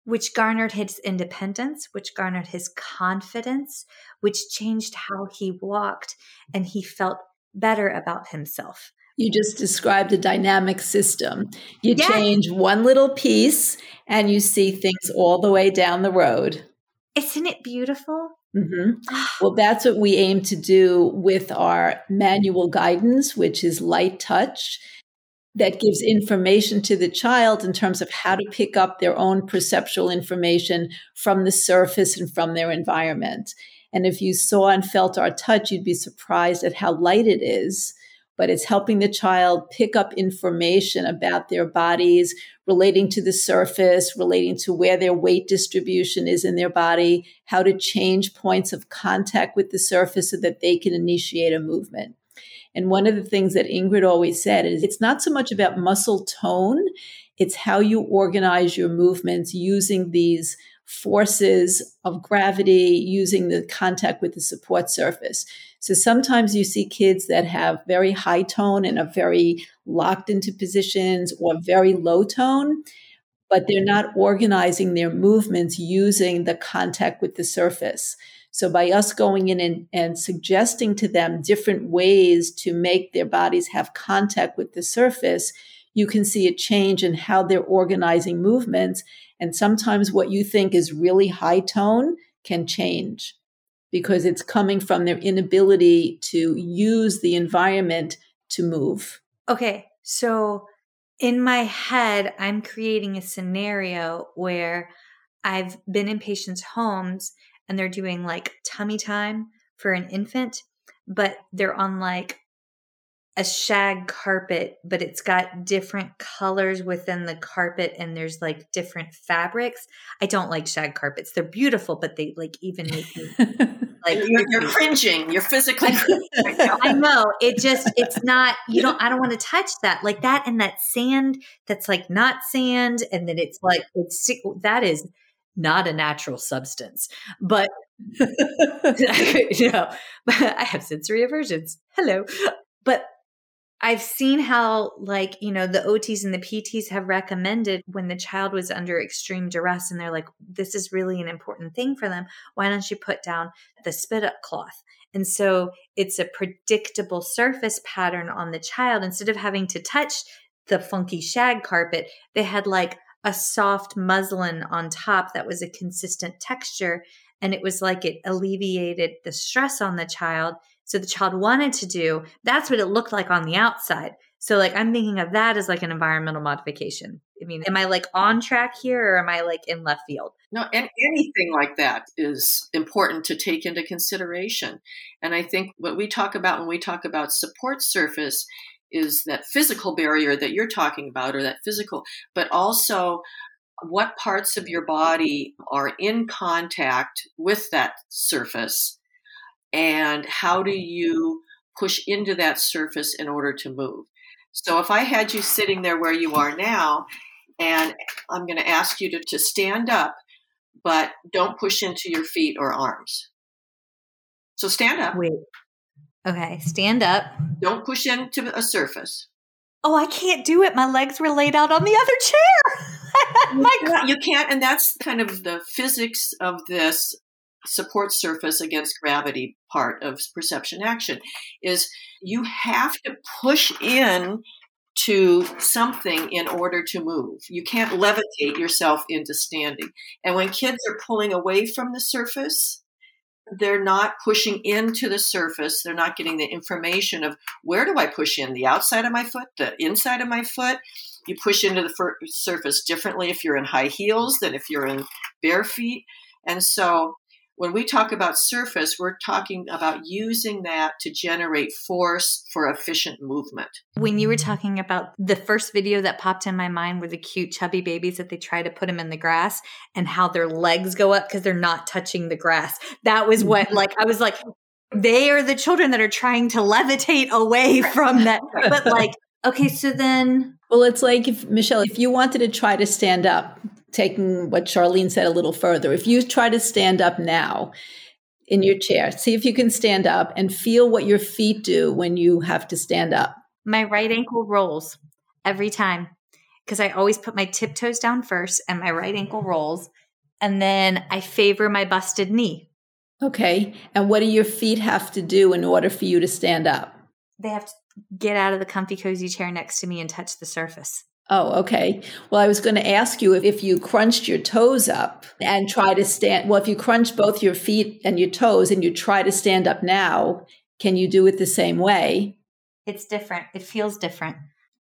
Speaker 1: which garnered his independence, which garnered his confidence, which changed how he walked, and he felt better about himself.
Speaker 3: You just described a dynamic system. You yes. change one little piece and you see things all the way down the road.
Speaker 1: Isn't it beautiful?
Speaker 3: Mm-hmm. Well, that's what we aim to do with our manual guidance, which is light touch that gives information to the child in terms of how to pick up their own perceptual information from the surface and from their environment. And if you saw and felt our touch, you'd be surprised at how light it is. But it's helping the child pick up information about their bodies relating to the surface, relating to where their weight distribution is in their body, how to change points of contact with the surface so that they can initiate a movement. And one of the things that Ingrid always said is it's not so much about muscle tone, it's how you organize your movements using these forces of gravity using the contact with the support surface. So sometimes you see kids that have very high tone and are very locked into positions or very low tone, but they're not organizing their movements using the contact with the surface. So by us going in and, and suggesting to them different ways to make their bodies have contact with the surface, you can see a change in how they're organizing movements. And sometimes what you think is really high tone can change because it's coming from their inability to use the environment to move.
Speaker 1: Okay. So in my head, I'm creating a scenario where I've been in patients' homes and they're doing like tummy time for an infant, but they're on like a shag carpet, but it's got different colors within the carpet and there's like different fabrics. I don't like shag carpets. They're beautiful, but they like even make me
Speaker 2: like you're, you're cringing. You're physically
Speaker 1: I know. It just it's not you don't I don't want to touch that. Like that and that sand that's like not sand and then it's like it's that is not a natural substance. But you know, I have sensory aversions. Hello. But I've seen how, like, you know, the OTs and the PTs have recommended when the child was under extreme duress and they're like, this is really an important thing for them. Why don't you put down the spit up cloth? And so it's a predictable surface pattern on the child. Instead of having to touch the funky shag carpet, they had like a soft muslin on top that was a consistent texture. And it was like it alleviated the stress on the child so the child wanted to do, that's what it looked like on the outside. So like I'm thinking of that as like an environmental modification. I mean, am I like on track here or am I like in left field?
Speaker 2: No, and anything like that is important to take into consideration. And I think what we talk about when we talk about support surface is that physical barrier that you're talking about or that physical, but also what parts of your body are in contact with that surface and how do you push into that surface in order to move. So if I had you sitting there where you are now, and I'm going to ask you to, to stand up, but don't push into your feet or arms. So stand up.
Speaker 1: Wait. Okay, stand up.
Speaker 2: Don't push into a surface.
Speaker 1: Oh, I can't do it. My legs were laid out on the other chair.
Speaker 2: My God. You can't, and that's kind of the physics of this support surface against gravity part of perception action is you have to push in to something in order to move. You can't levitate yourself into standing. And when kids are pulling away from the surface, they're not pushing into the surface. They're not getting the information of where do I push in? The outside of my foot, the inside of my foot. You push into the fir- surface differently if you're in high heels than if you're in bare feet. And so when we talk about surface, we're talking about using that to generate force for efficient movement.
Speaker 1: When you were talking about the first video that popped in my mind were the cute chubby babies that they try to put them in the grass and how their legs go up because they're not touching the grass. That was what, mm-hmm. like, I was like, they are the children that are trying to levitate away from that. But, like, okay, so then.
Speaker 3: Well, it's like if, Michelle, if you wanted to try to stand up, taking what Charlene said a little further, if you try to stand up now in your chair, see if you can stand up and feel what your feet do when you have to stand up.
Speaker 1: My right ankle rolls every time because I always put my tiptoes down first and my right ankle rolls. And then I favor my busted knee.
Speaker 3: Okay. And what do your feet have to do in order for you to stand up?
Speaker 1: They have to get out of the comfy, cozy chair next to me and touch the surface.
Speaker 3: Oh, okay. Well, I was going to ask you if, if you crunched your toes up and try to stand. Well, if you crunch both your feet and your toes and you try to stand up now, can you do it the same way?
Speaker 1: It's different. It feels different.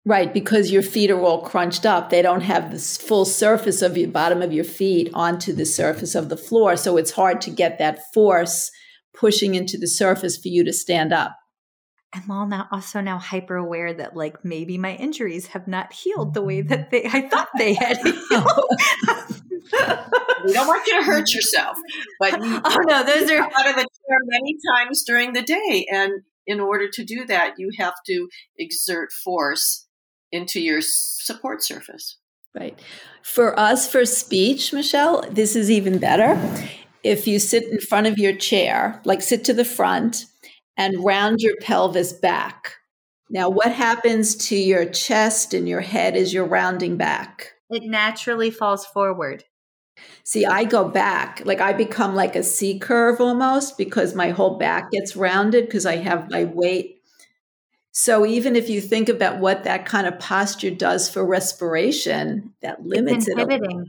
Speaker 3: Right, because your feet are all crunched up. They don't have this full surface of your bottom of your feet onto the surface of the floor. So it's hard to get that force pushing into the surface for you to stand up.
Speaker 1: I'm all now also now hyper aware that like maybe my injuries have not healed the way mm-hmm. that they I thought they had
Speaker 2: we don't want you to hurt yourself, but you,
Speaker 1: oh no, those are
Speaker 2: out of the chair many times during the day, and in order to do that, you have to exert force into your support surface.
Speaker 3: Right. For us, for speech, Michelle, this is even better. If you sit in front of your chair, like sit to the front and round your pelvis back. Now, what happens to your chest and your head as you're rounding back?
Speaker 1: It naturally falls forward.
Speaker 3: See, I go back, like I become like a C curve almost because my whole back gets rounded because I have my weight. So even if you think about what that kind of posture does for respiration, that limits
Speaker 1: it.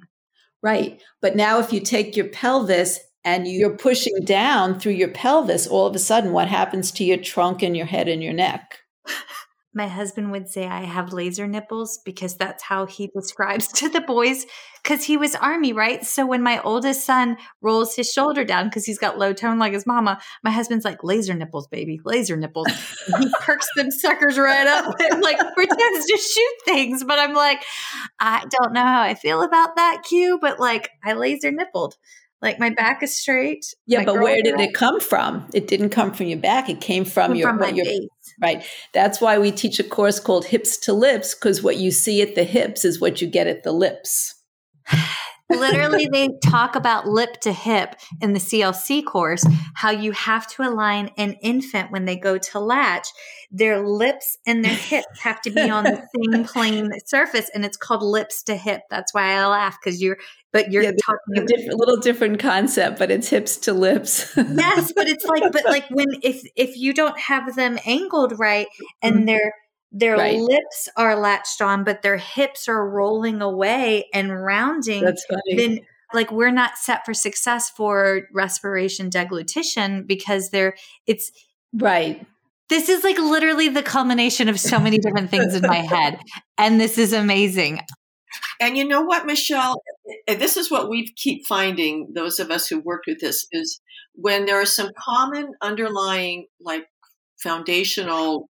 Speaker 3: Right. But now if you take your pelvis and you're pushing down through your pelvis, all of a sudden what happens to your trunk and your head and your neck?
Speaker 1: my husband would say I have laser nipples because that's how he describes to the boys because he was army, right? So when my oldest son rolls his shoulder down because he's got low tone like his mama, my husband's like, laser nipples, baby, laser nipples. he perks them suckers right up and like pretends to shoot things. But I'm like, I don't know how I feel about that cue, but like I laser nippled. Like my back is straight.
Speaker 3: Yeah, but where did it come from? It didn't come from your back. It came from your,
Speaker 1: from
Speaker 3: your
Speaker 1: base.
Speaker 3: Right. That's why we teach a course called Hips to Lips, because what you see at the hips is what you get at the lips.
Speaker 1: Literally, they talk about lip to hip in the CLC course, how you have to align an infant when they go to latch. Their lips and their hips have to be on the same plane surface, and it's called lips to hip. That's why I laugh because you're, but you're yeah, talking
Speaker 3: a different, little different concept, but it's hips to lips.
Speaker 1: yes, but it's like, but like when if if you don't have them angled right and mm-hmm. they're their right. lips are latched on, but their hips are rolling away and rounding.
Speaker 3: That's funny.
Speaker 1: Then, like, we're not set for success for respiration deglutition because they're, it's
Speaker 3: right.
Speaker 1: This is like literally the culmination of so many different things in my head. And this is amazing.
Speaker 2: And you know what, Michelle? Eh, this is what we keep finding, those of us who worked with this, is when there are some common underlying, like, foundational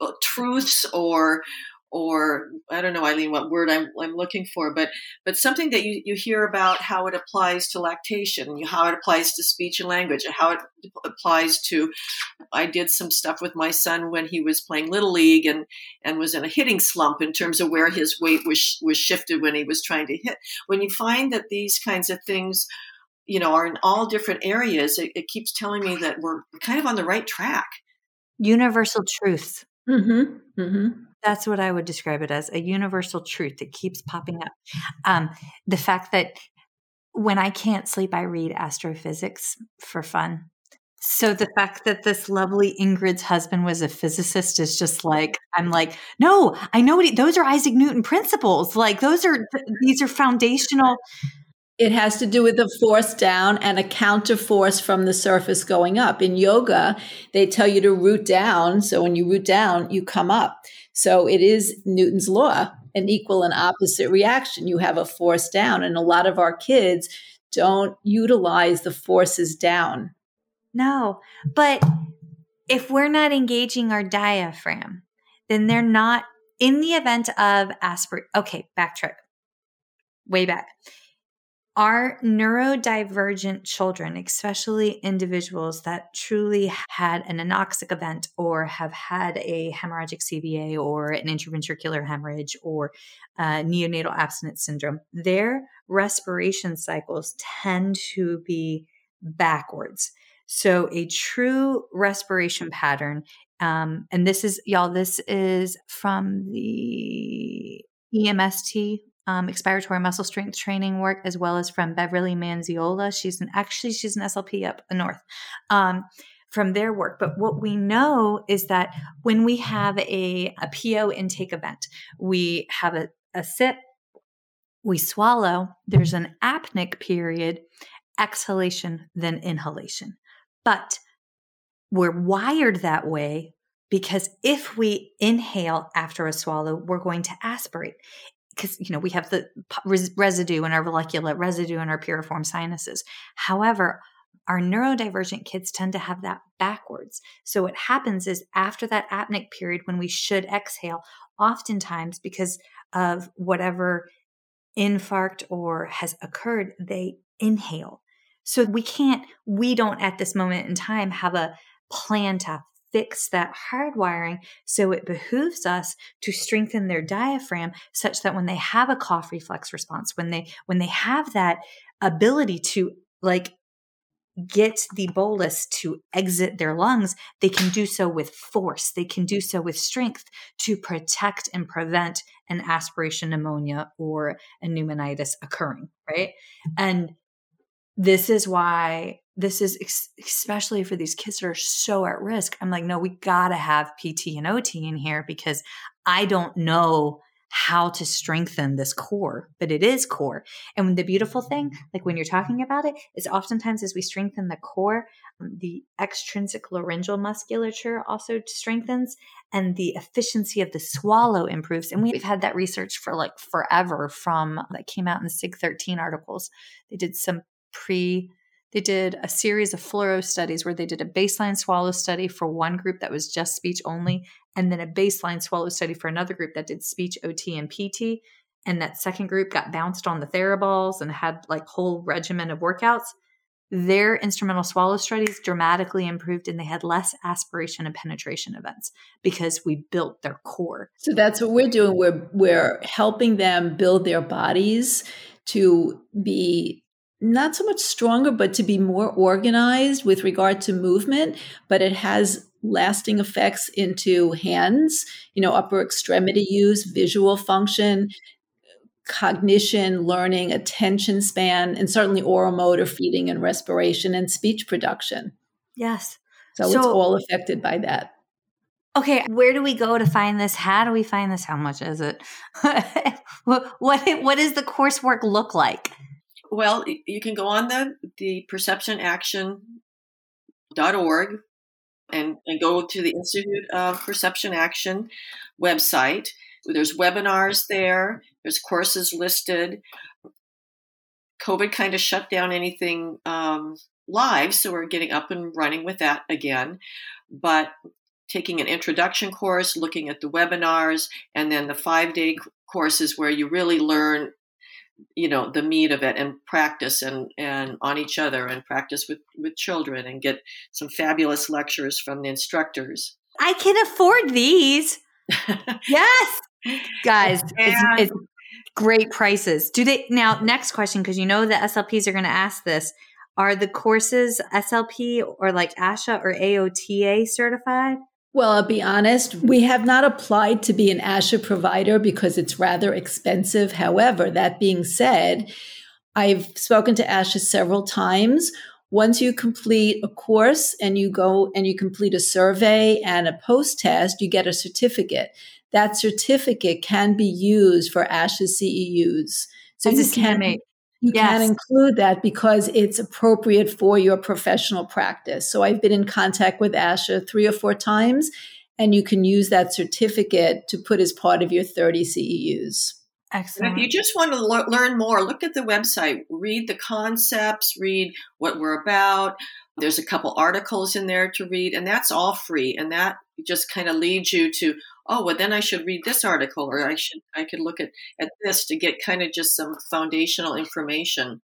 Speaker 2: Uh, truths or or I don't know, Ilene, what word I'm, I'm looking for, but but something that you, you hear about how it applies to lactation, how it applies to speech and language, how it applies to. I did some stuff with my son when he was playing little league and and was in a hitting slump in terms of where his weight was was shifted when he was trying to hit. When you find that these kinds of things, you know, are in all different areas, it, it keeps telling me that we're kind of on the right track
Speaker 1: universal truths.
Speaker 3: Mm-hmm. Mm-hmm.
Speaker 1: That's what I would describe it as a universal truth that keeps popping up. Um, the fact that when I can't sleep, I read astrophysics for fun. So the fact that this lovely Ingrid's husband was a physicist is just like I'm like, no, I know what he, those are Isaac Newton principles. Like those are these are foundational
Speaker 3: it has to do with the force down and a counter force from the surface going up. In yoga, they tell you to root down. So when you root down, you come up. So it is Newton's law, an equal and opposite reaction. You have a force down. And a lot of our kids don't utilize the forces down.
Speaker 1: No, but if we're not engaging our diaphragm, then they're not in the event of aspirate. Okay, backtrack way back our neurodivergent children, especially individuals that truly had an anoxic event or have had a hemorrhagic CVA or an intraventricular hemorrhage or uh, neonatal abstinence syndrome, their respiration cycles tend to be backwards. So, a true respiration pattern, um, and this is, y'all, this is from the EMST um, expiratory muscle strength training work, as well as from Beverly Manziola. She's an actually she's an SLP up north. Um, from their work. But what we know is that when we have a, a PO intake event, we have a, a sip, we swallow, there's an apneic period, exhalation, then inhalation. But we're wired that way because if we inhale after a swallow, we're going to aspirate because you know we have the res- residue in our vallecula, residue in our piriform sinuses. However, our neurodivergent kids tend to have that backwards. So what happens is after that apneic period, when we should exhale, oftentimes because of whatever infarct or has occurred, they inhale. So we can't, we don't at this moment in time have a plan to fix that hardwiring. So it behooves us to strengthen their diaphragm such that when they have a cough reflex response, when they, when they have that ability to like get the bolus to exit their lungs, they can do so with force. They can do so with strength to protect and prevent an aspiration pneumonia or a pneumonitis occurring, right? And this is why this is ex- especially for these kids that are so at risk. I'm like, no, we got to have PT and OT in here because I don't know how to strengthen this core, but it is core. And the beautiful thing, like when you're talking about it, is oftentimes as we strengthen the core, um, the extrinsic laryngeal musculature also strengthens and the efficiency of the swallow improves. And we've had that research for like forever from that came out in the SIG 13 articles. They did some pre they did a series of fluoro studies where they did a baseline swallow study for one group that was just speech only, and then a baseline swallow study for another group that did speech, OT, and PT. And that second group got bounced on the theraballs and had like whole regimen of workouts. Their instrumental swallow studies dramatically improved and they had less aspiration and penetration events because we built their core.
Speaker 3: So that's what we're doing. We're we're helping them build their bodies to be not so much stronger, but to be more organized with regard to movement, but it has lasting effects into hands, you know, upper extremity use, visual function, cognition, learning, attention span, and certainly oral motor feeding and respiration and speech production.
Speaker 1: Yes.
Speaker 3: So, so it's all affected by that.
Speaker 1: Okay, where do we go to find this? How do we find this? How much is it? what, what what does the coursework look like?
Speaker 2: Well, you can go on the the perceptionaction.org and, and go to the Institute of Perception Action website. There's webinars there. There's courses listed. COVID kind of shut down anything um, live, so we're getting up and running with that again. But taking an introduction course, looking at the webinars, and then the five day courses where you really learn you know the meat of it and practice and and on each other and practice with with children and get some fabulous lectures from the instructors.
Speaker 1: I can afford these. Yes. Guys it's, it's, great prices. Do they now next question because you know the slps are going to ask this. Are the courses slp or like asha or aota certified
Speaker 3: well, I'll be honest, we have not applied to be an ASHA provider because it's rather expensive. However, that being said, I've spoken to ASHA several times. Once you complete a course and you go and you complete a survey and a post test, you get a certificate. That certificate can be used for ASHA CEUs.
Speaker 1: So As you can
Speaker 3: you yes. can include that because it's appropriate for your professional practice. So I've been in contact with ASHA three or four times, and you can use that certificate to put as part of your 30 CEUs.
Speaker 1: Excellent.
Speaker 2: if you just want to lo- learn more, look at the website, read the concepts, read what we're about. There's a couple articles in there to read, and that's all free. And that just kind of leads you to, oh, well, then I should read this article, or I should I could look at at this to get kind of just some foundational information.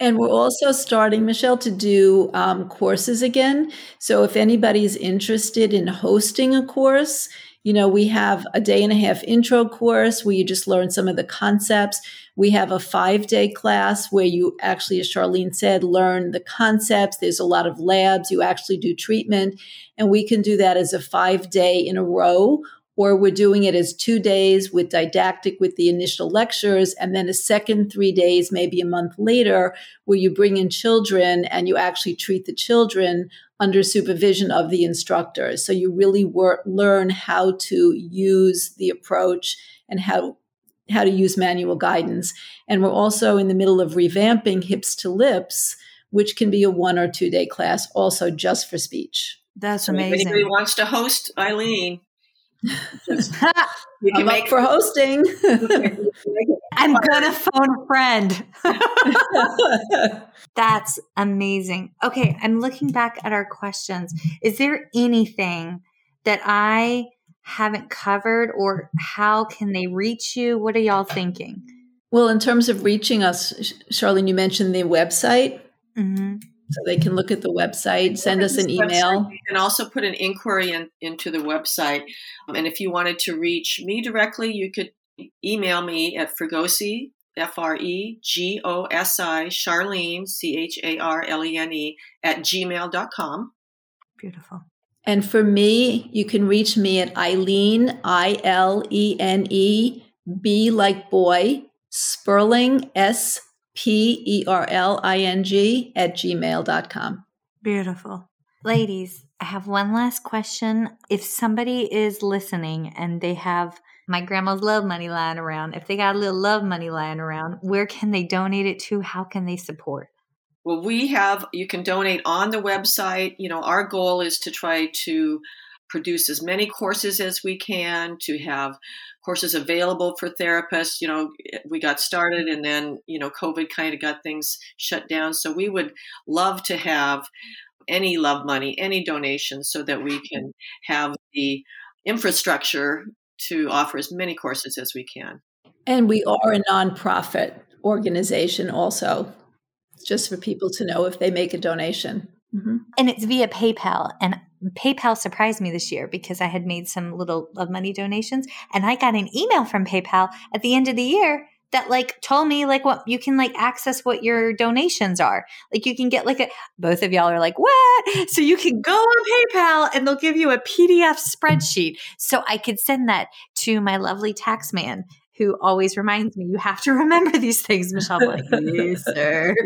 Speaker 3: And we're also starting, Michelle, to do um, courses again. So if anybody's interested in hosting a course, you know, we have a day and a half intro course where you just learn some of the concepts. We have a five day class where you actually, as Charlene said, learn the concepts. There's a lot of labs. You actually do treatment. And we can do that as a five day in a row or we're doing it as two days with didactic with the initial lectures, and then a second three days, maybe a month later, where you bring in children and you actually treat the children under supervision of the instructors. So you really work, learn how to use the approach and how how to use manual guidance. And we're also in the middle of revamping Hips to Lips, which can be a one or two day class, also just for speech.
Speaker 1: That's amazing. If
Speaker 2: anybody wants to host Ilene,
Speaker 3: just, you can make for hosting.
Speaker 1: I'm gonna phone a friend. That's amazing. Okay, I'm looking back at our questions. Is there anything that I haven't covered, or how can they reach you? What are y'all thinking?
Speaker 3: Well, in terms of reaching us, Charlene, you mentioned the website. Mm-hmm. So they can look at the website, send us an email.
Speaker 2: You can also put an inquiry in, into the website. Um, and if you wanted to reach me directly, you could email me at Fregosi, F R E G O S I, Charlene, C H A R L E N E, at gmail.com.
Speaker 1: Beautiful.
Speaker 3: And for me, you can reach me at Ilene, I L E N E, B like boy, Sperling, S P E R L I N G, at gmail.com.
Speaker 1: Beautiful. Ladies, I have one last question. If somebody is listening and they have my grandma's love money lying around, if they got a little love money lying around, where can they donate it to? How can they support?
Speaker 2: Well, we have, you can donate on the website. You know, our goal is to try to produce as many courses as we can, to have courses available for therapists. You know, we got started and then, you know, COVID kind of got things shut down. So we would love to have any love money, any donations so that we can have the infrastructure to offer as many courses as we can.
Speaker 3: And we are a nonprofit organization also, just for people to know if they make a donation.
Speaker 1: Mm-hmm. And it's via PayPal. And PayPal surprised me this year because I had made some little love money donations and I got an email from PayPal at the end of the year that like told me like what you can like access what your donations are. Like you can get like a both of y'all are like, what? So you can go on PayPal and they'll give you a PDF spreadsheet. So I could send that to my lovely tax man who always reminds me, you have to remember these things, Michelle. Like, yes, sir.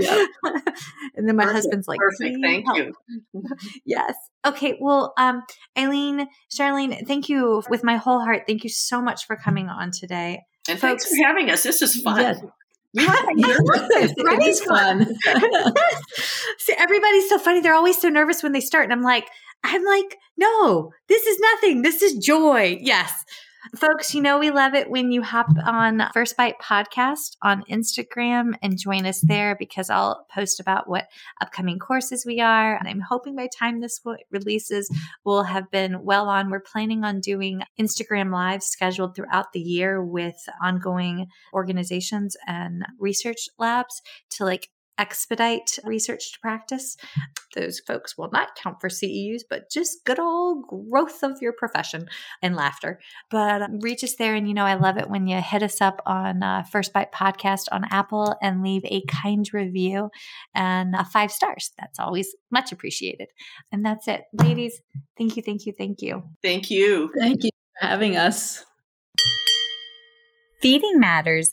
Speaker 1: And then my
Speaker 2: perfect,
Speaker 1: husband's like,
Speaker 2: perfect. Thank
Speaker 1: help.
Speaker 2: you.
Speaker 1: yes. Okay. Well, um, Ilene, Charlene, thank you with my whole heart. Thank you so much for coming on today.
Speaker 2: And Folks, thanks for having us. This is fun.
Speaker 1: Yes. Yeah,
Speaker 3: it is fun.
Speaker 1: See, everybody's so funny. They're always so nervous when they start. And I'm like, I'm like, no, this is nothing. This is joy. Yes. Folks, you know, we love it when you hop on First Bite Podcast on Instagram and join us there because I'll post about what upcoming courses we are. And I'm hoping by time this releases, we'll have been well on. We're planning on doing Instagram lives scheduled throughout the year with ongoing organizations and research labs to like expedite research to practice. Those folks will not count for CEUs, but just good old growth of your profession and laughter. But um, reach us there. And, you know, I love it when you hit us up on uh, First Bite Podcast on Apple and leave a kind review and uh, five stars. That's always much appreciated. And that's it. Ladies, thank you, thank you, thank you.
Speaker 2: Thank you.
Speaker 3: Thank you for having us.
Speaker 1: Feeding Matters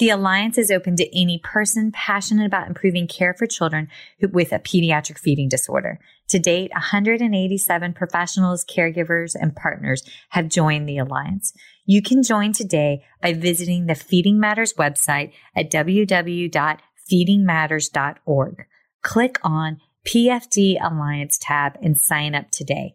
Speaker 1: The Alliance is open to any person passionate about improving care for children with a pediatric feeding disorder. To date, 187 professionals, caregivers, and partners have joined the Alliance. You can join today by visiting the Feeding Matters website at www.feedingmatters.org. Click on PFD Alliance tab and sign up today.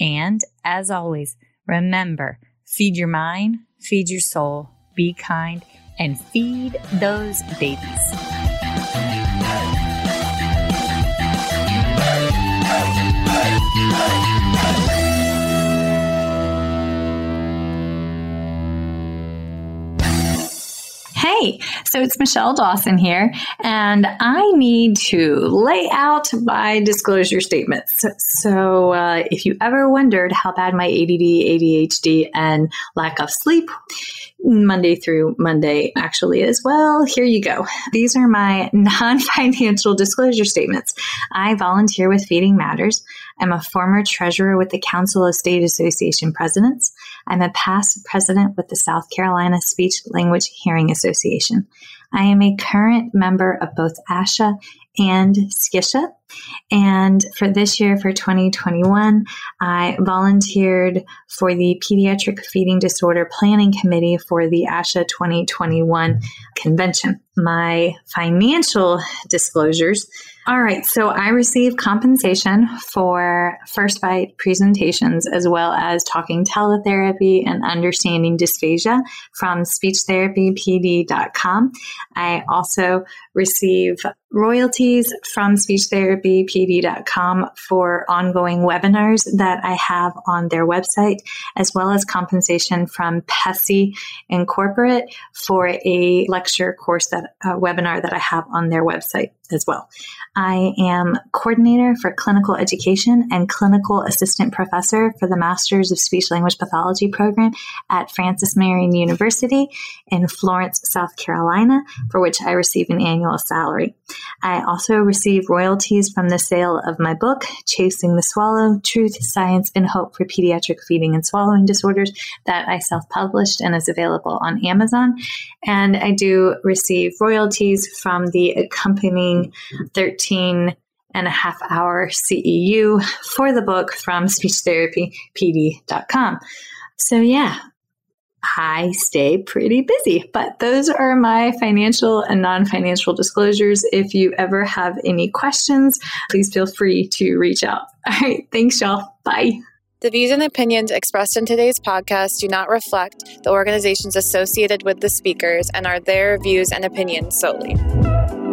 Speaker 1: And as always, remember, feed your mind, feed your soul, be kind, and feed those babies. So it's Michelle Dawson here, and I need to lay out my disclosure statements. So, uh, if you ever wondered how bad my ADD, ADHD, and lack of sleep Monday through Monday, actually, as well. Here you go. These are my non financial disclosure statements. I volunteer with Feeding Matters. I'm a former treasurer with the Council of State Association Presidents. I'm a past president with the South Carolina Speech Language Hearing Association. I am a current member of both ASHA and SCISHA. And for this year, for 2021, I volunteered for the Pediatric Feeding Disorder Planning Committee for the ASHA 2021 convention. My financial disclosures all right. So I receive compensation for First Bite presentations as well as talking teletherapy and understanding dysphagia from speechtherapypd.com. I also receive royalties from speechtherapypd.com for ongoing webinars that I have on their website, as well as compensation from PESI Incorporate for a lecture course that a webinar that I have on their website as well. I am coordinator for clinical education and clinical assistant professor for the Masters of Speech Language Pathology program at Francis Marion University in Florence, South Carolina, for which I receive an annual salary. I also receive royalties from the sale of my book, Chasing the Swallow Truth, Science, and Hope for Pediatric Feeding and Swallowing Disorders, that I self published and is available on Amazon. And I do receive royalties from the accompanying 13 and a half hour CEU for the book from speechtherapypd.com. So, yeah, I stay pretty busy, but those are my financial and non financial disclosures. If you ever have any questions, please feel free to reach out. All right. Thanks, y'all. Bye.
Speaker 4: The views and opinions expressed in today's podcast do not reflect the organizations associated with the speakers and are their views and opinions solely.